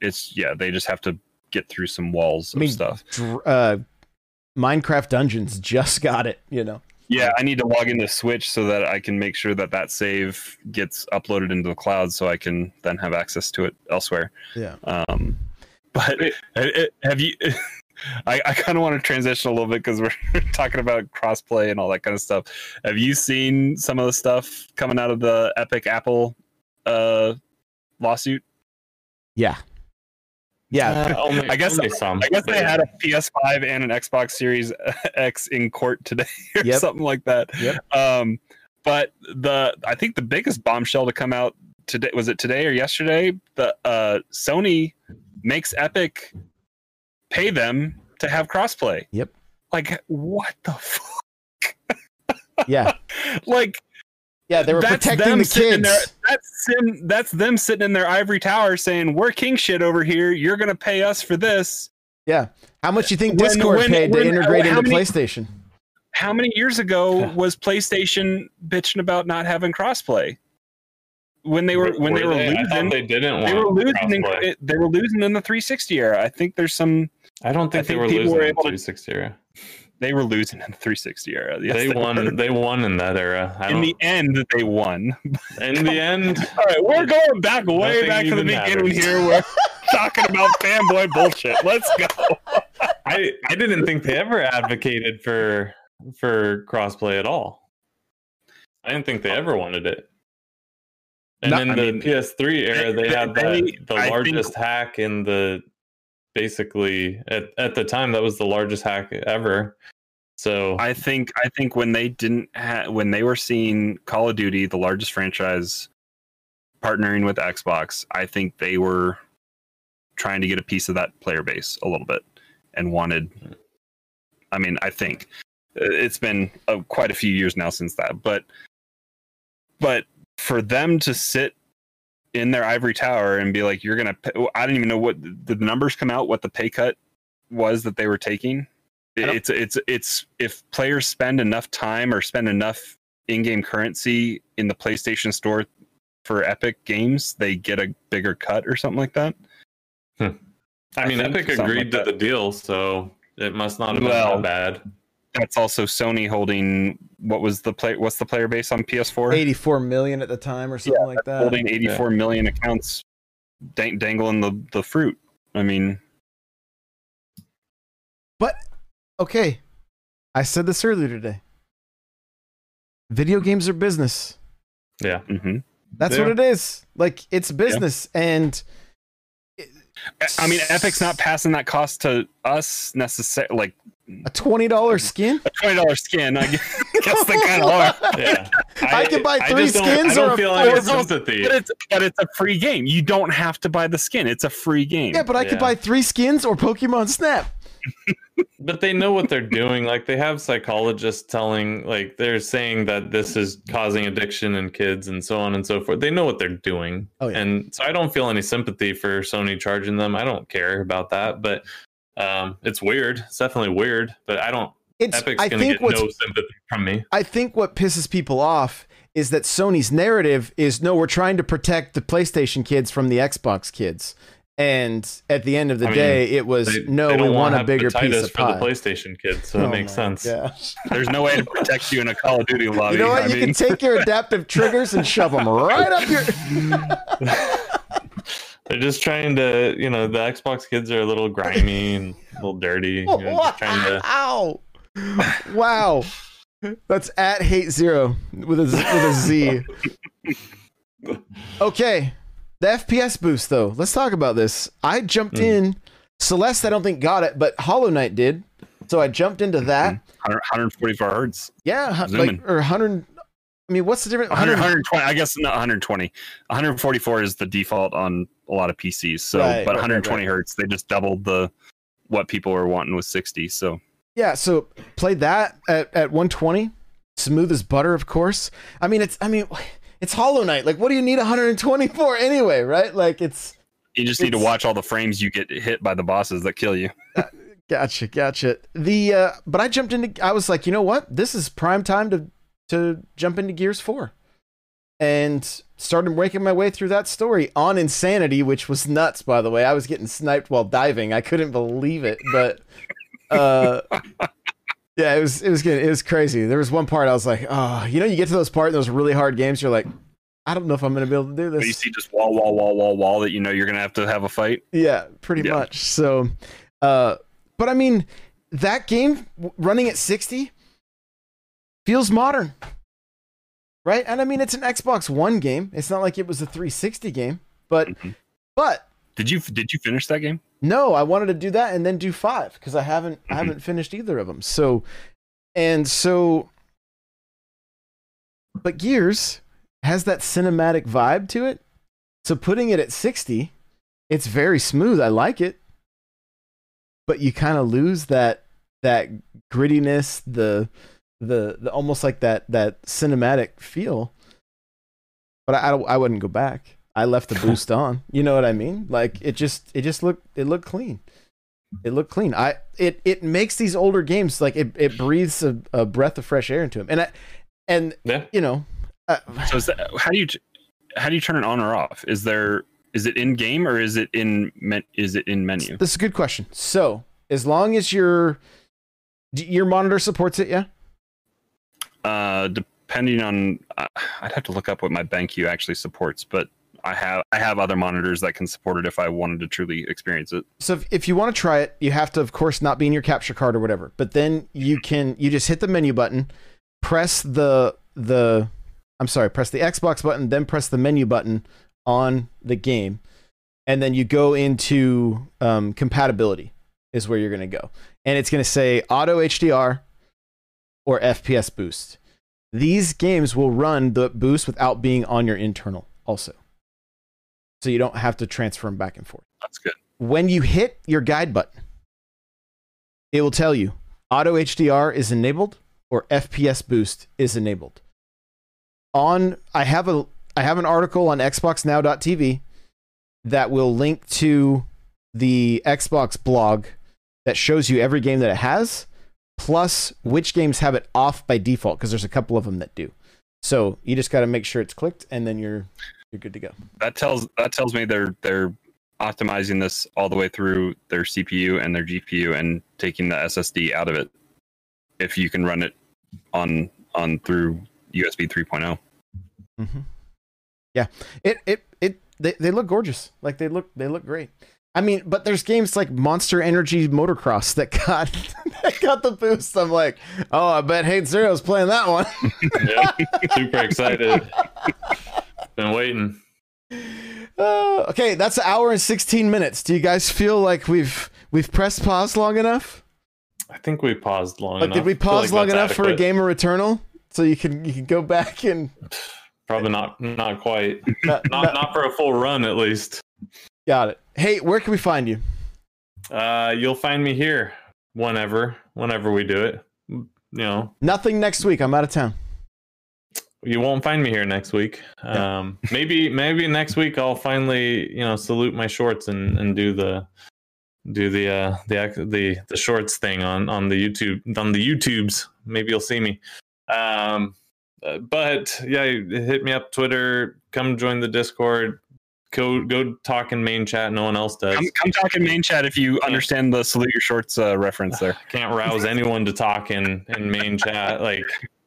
It's yeah. They just have to get through some walls I of mean, stuff. Dr- uh, Minecraft Dungeons just got it, you know. Yeah, I need to log into Switch so that I can make sure that that save gets uploaded into the cloud, so I can then have access to it elsewhere. Yeah. Um, but Wait. have you? I, I kind of want to transition a little bit because we're talking about crossplay and all that kind of stuff. Have you seen some of the stuff coming out of the Epic Apple uh, lawsuit? Yeah. Yeah. Uh, only- I guess- only some, I guess they yeah. had a PS5 and an Xbox Series X in court today, or Yep. something like that. Yep. Um, but the I think the biggest bombshell to come out today was it today or yesterday? The uh, Sony makes Epic pay them to have crossplay. Yep. Like what the fuck? Yeah, Like yeah, they were that's protecting them the sitting in kids. their, that's them, that's them sitting in their ivory tower saying, "We're king shit over here. You're gonna pay us for this." Yeah, how much you think When- Discord when- paid to when- integrate into many- PlayStation? How many years ago was PlayStation bitching about not having crossplay? When they were when they were I losing, they didn't they want were losing. In, they were losing in the 360 era. I think there's some. I don't think, I think they were people losing were in able to- 360 era. They were losing in the 360 era. Yes, they were. won. They won in that era. I In the end, they won. in the end, All right, we're going back way back to the beginning matters. here. We're talking about fanboy bullshit. Let's go. I I didn't think they ever advocated for for crossplay at all. I didn't think they ever wanted it. And No, in I the mean, PS3 era, they, they- had they- the, the I think- largest hack in the basically at, at the time that was the largest hack ever. So I think I think when they didn't ha- when they were seeing Call of Duty, the largest franchise, partnering with Xbox, I think they were trying to get a piece of that player base a little bit and wanted. I mean, I think Uh, it's been uh, quite a few years now since that, but but for them to sit in their ivory tower and be like, "You're gonna," pay, I don't even know what the numbers come out, what the pay cut was that they were taking. It's it's it's if players spend enough time or spend enough in-game currency in the PlayStation Store for Epic games, they get a bigger cut or something like that. Hmm. I mean, Epic agreed like to the deal, so it must not have been Well, that bad. That's also Sony holding what was the play? What's the player base on PS4? 84 million at the time or something like that. holding 84 million accounts, dang, dangling the the fruit. I mean, But okay, I said this earlier today. Video games are business. Yeah. mhm. That's They what it is. Like it's business, and I mean, Epic's not passing that cost to us necessarily. Like a twenty dollar skin. a twenty dollars skin, I guess, guess they kind of are. Yeah. I can buy three just don't- skins I don't or a feel four- any It's sympathy. But it's but it's a free game. You don't have to buy the skin. It's a free game. Yeah, but I could buy three skins or Pokemon Snap. But they know what they're doing. Like they have psychologists telling, like they're saying that this is causing addiction in kids and so on and so forth. They know what they're doing. Oh, yeah. And so I don't feel any sympathy for Sony charging them. I don't care about that. But um, it's weird. It's definitely weird. But I don't. It's Epic's I gonna think get what's no sympathy from me. I think what pisses people off is that Sony's narrative is no, we're trying to protect the PlayStation kids from the Xbox kids. And at the end of the I mean, day, it was They, no, they we don't want a bigger piece hepatitis of for pie. the PlayStation kids, so Oh it makes sense. gosh. There's no way to protect you in a Call of Duty lobby. You know what? I you mean, can take your adaptive triggers and shove them right up your. They're just trying to, you know, the Xbox kids are a little grimy and a little dirty. You know, trying to Wow! Wow! That's at hate zero with a with a Z. Okay, the FPS boost though. Let's talk about this. I jumped Mm. in. Celeste, I don't think got it, but Hollow Knight did. So I jumped into that. 100 144 hertz. Yeah, hu- like Zooming. or 100. I mean, what's the difference? 100, 100 120. I guess not 120. 144 is the default on a lot of PCs. So, Right, but right, right, 120 hertz, they just doubled the what people were wanting with 60. So, Yeah, so played that at, at 120. Smooth as butter, of course. I mean, it's I mean, it's Hollow Knight. Like, what do you need 120 for anyway, right? Like, it's you just need to watch all the frames you get hit by the bosses that kill you. gotcha, gotcha. The uh, but I jumped into. I was like, you know what? This is prime time to to jump into Gears Four, and started making my way through that story on Insanity, which was nuts. By the way, I was getting sniped while diving. I couldn't believe it, but. uh Yeah, it was it was good. It was crazy. There was one part I was like, oh, you know, you get to those part those really hard games, you're like, I don't know if I'm gonna be able to do But you see just wall, wall, wall, wall, wall that you know you're going to have to have a fight. Yeah, pretty Yeah. much. So, uh, but I mean, that game running at 60 feels modern, right? And I mean, it's an Xbox One game. It's not like it was a 360 game, but Mhm. but Did you did you finish that game? no, I wanted to do that and then do five because I haven't I Mhm. haven't finished either of them. So, and so, but Gears has that cinematic vibe to it. So putting it at sixty, it's very smooth. I like it. but you kind of lose that that grittiness, the the the almost like that that cinematic feel. But I I, I wouldn't go back. I left the boost on. You know what I mean? Like it just it just looked it looked clean. It looked clean. I it it makes these older games like it it breathes a, a breath of fresh air into them. And I and Yeah. you know uh, So is that, how do you how do you turn it on or off? Is there is it in game or is it in men, is it in menu? this is a good question. So as long as your your monitor supports it, yeah. Uh, depending on, uh, I'd have to look up what my bank BenQ actually supports, but I have I have other monitors that can support it if I wanted to truly experience it. So if, if you want to try it, you have to, of course, not be in your capture card or whatever. But then you can you just hit the menu button, press the the I'm sorry, press the Xbox button, then press the menu button on the game, and then you go into um, compatibility is where you're going to go, and it's going to say auto HDR or FPS boost. These games will run the boost without being on your internal also. So you don't have to transfer them back and forth That's good. when you hit your guide button, it will tell you auto HDR is enabled or FPS boost is enabled. On I have a I have an article on xboxnow.tv that will link to the Xbox blog that shows you every game that it has plus which games have it off by default because there's a couple of them that do. So you just got to make sure it's clicked and then you're you're good to go. That tells that tells me they're they're optimizing this all the way through their CPU and their GPU and taking the SSD out of it. If you can run it on on through USB 3.0. Mm-hmm. Yeah, it it it they, they look gorgeous. Like they look they look great. I mean, but there's games like Monster Energy Motocross that got that got the boost. I'm like, oh, I bet Hate Zero's playing that one. Yep. Super excited. Been waiting. Uh, okay, that's an hour and 16 minutes. Do you guys feel like we've we've pressed pause long enough? I think we paused long Like, enough. did we pause like long enough for a game of Returnal? So you can you can go back and Probably not. Not quite. not, Not not for a full run at least. Got it. Hey, where can we find you? Uh, you'll find me here whenever whenever we do it. You know, Nothing next week. I'm out of town. you won't find me here next week. Yeah. Um, maybe maybe next week I'll finally you know salute my shorts and and do the do the uh the the the shorts thing on on the YouTube on the YouTubes. Maybe you'll see me. Um, uh, but yeah, hit me up Twitter. Come join the Discord. Go go talk in main chat. No one else does. Come, come talk in main chat if you understand the salute your shorts uh, reference there. can't rouse anyone to talk in in main chat. Like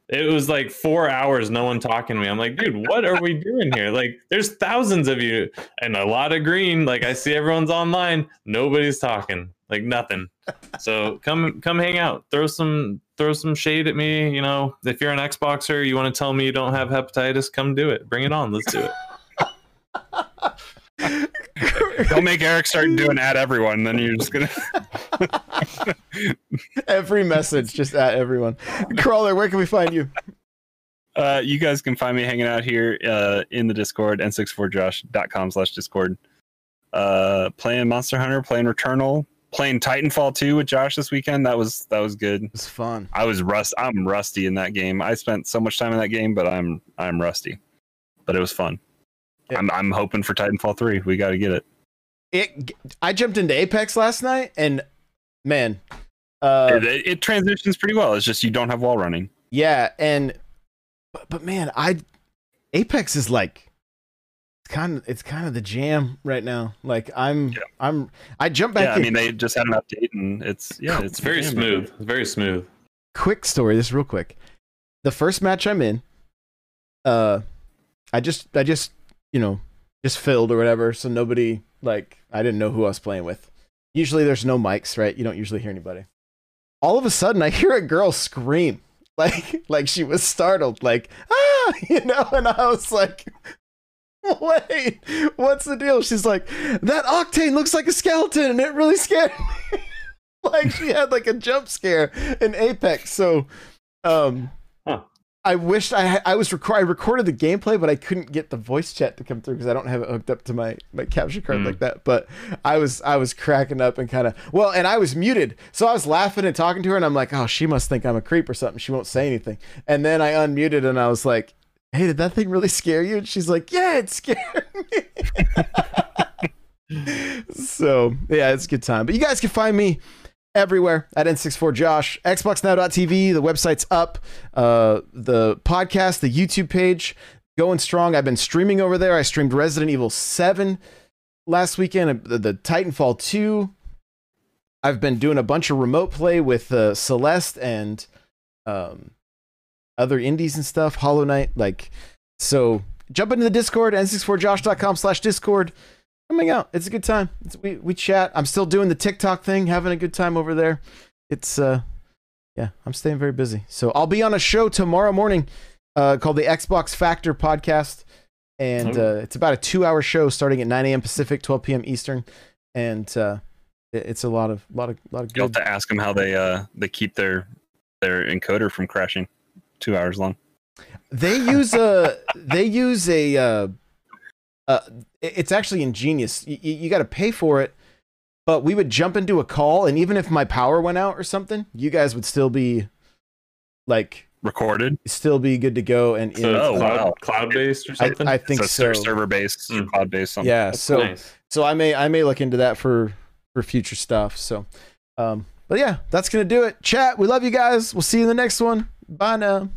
it was like four hours no one talking to me. I'm like dude what are we doing here? Like there's thousands of you and a lot of green. Like i see everyone's online. Nobody's talking. Like nothing. So come come hang out. Throw some throw some shade at me. You know if you're an xboxer you want to tell me you don't have hepatitis come do it. Bring it on. Let's do it Don't make Eric start doing at everyone, then you're just gonna. Every message, just at everyone. Crawler, where can we find you? Uh, you guys can find me hanging out here uh, in the Discord, n64josh.com slash Discord. Uh, playing Monster Hunter, playing Returnal, playing Titanfall 2 with Josh this weekend. That was that was good. It was fun. I was rust. I'm rusty in that game. I spent so much time in that game, but I'm I'm rusty. But it was fun. Yeah. I'm I'm hoping for Titanfall 3. We got to get it. It. I jumped into Apex last night, and man, uh, it. It transitions pretty well. It's just you don't have wall running. yeah, and but, but man, I Apex is like it's kind of it's kind of the jam right now. Like I'm Yeah. I'm I jump back Yeah, I mean they just had an update and it's yeah, it's it's very damn smooth it's very smooth quick story. This real quick. The first match I'm in, uh, I just I just you know just filled or whatever, so nobody like I didn't know who I was playing with. Usually there's no mics, right? You don't usually hear anybody. All of a sudden, I hear a girl scream like like she was startled, like ah, you know, and I was like. Wait, what's the deal? She's like, that octane looks like a skeleton, and it really scared me. like she had like a jump scare in Apex. So, um, Huh. I wished I I was record I recorded the gameplay, but I couldn't get the voice chat to come through because I don't have it hooked up to my my capture card Mm. like that. But I was I was cracking up and kind of well, and I was muted, so I was laughing and talking to her, and I'm like, oh, she must think I'm a creep or something. She won't say anything, and then I unmuted and I was like, hey, did that thing really scare you? And she's like, yeah, it scared me. so yeah, it's a good time. But you guys can find me everywhere at N64Josh. XboxNow.tv, the website's up. Uh, the podcast, the YouTube page, going strong. I've been streaming over there. I streamed Resident Evil 7 last weekend, uh, the, the Titanfall 2. I've been doing a bunch of remote play with uh, Celeste and um, other indies and stuff, Hollow Knight. Like, so jump into the Discord, n64josh.com slash Discord coming out. It's a good time. It's, we we chat. I'm still doing the TikTok thing, having a good time over there. It's uh, yeah, I'm staying very busy. So I'll be on a show tomorrow morning, uh, called the Xbox Factor Podcast, and Oh. uh, it's about a two-hour show starting at 9 a.m. Pacific, 12 p.m. Eastern, and uh, it- it's a lot of lot of lot of You'll have to ask them how they uh they keep their their encoder from crashing. Two hours long. They use a they use a uh, uh it's actually ingenious. You, you got to pay for it, but we would jump into a call, and even if my power went out or something, you guys would still be like Recorded. still be good to go. And So it's Oh, cloud, wow. cloud based or something. I think so. server based, Mm. cloud based. Something. Yeah, That's so nice. so I may I may look into that for for future stuff. So, um, but yeah, that's gonna do it. Chat. We love you guys. We'll see you in the next one. Bye now.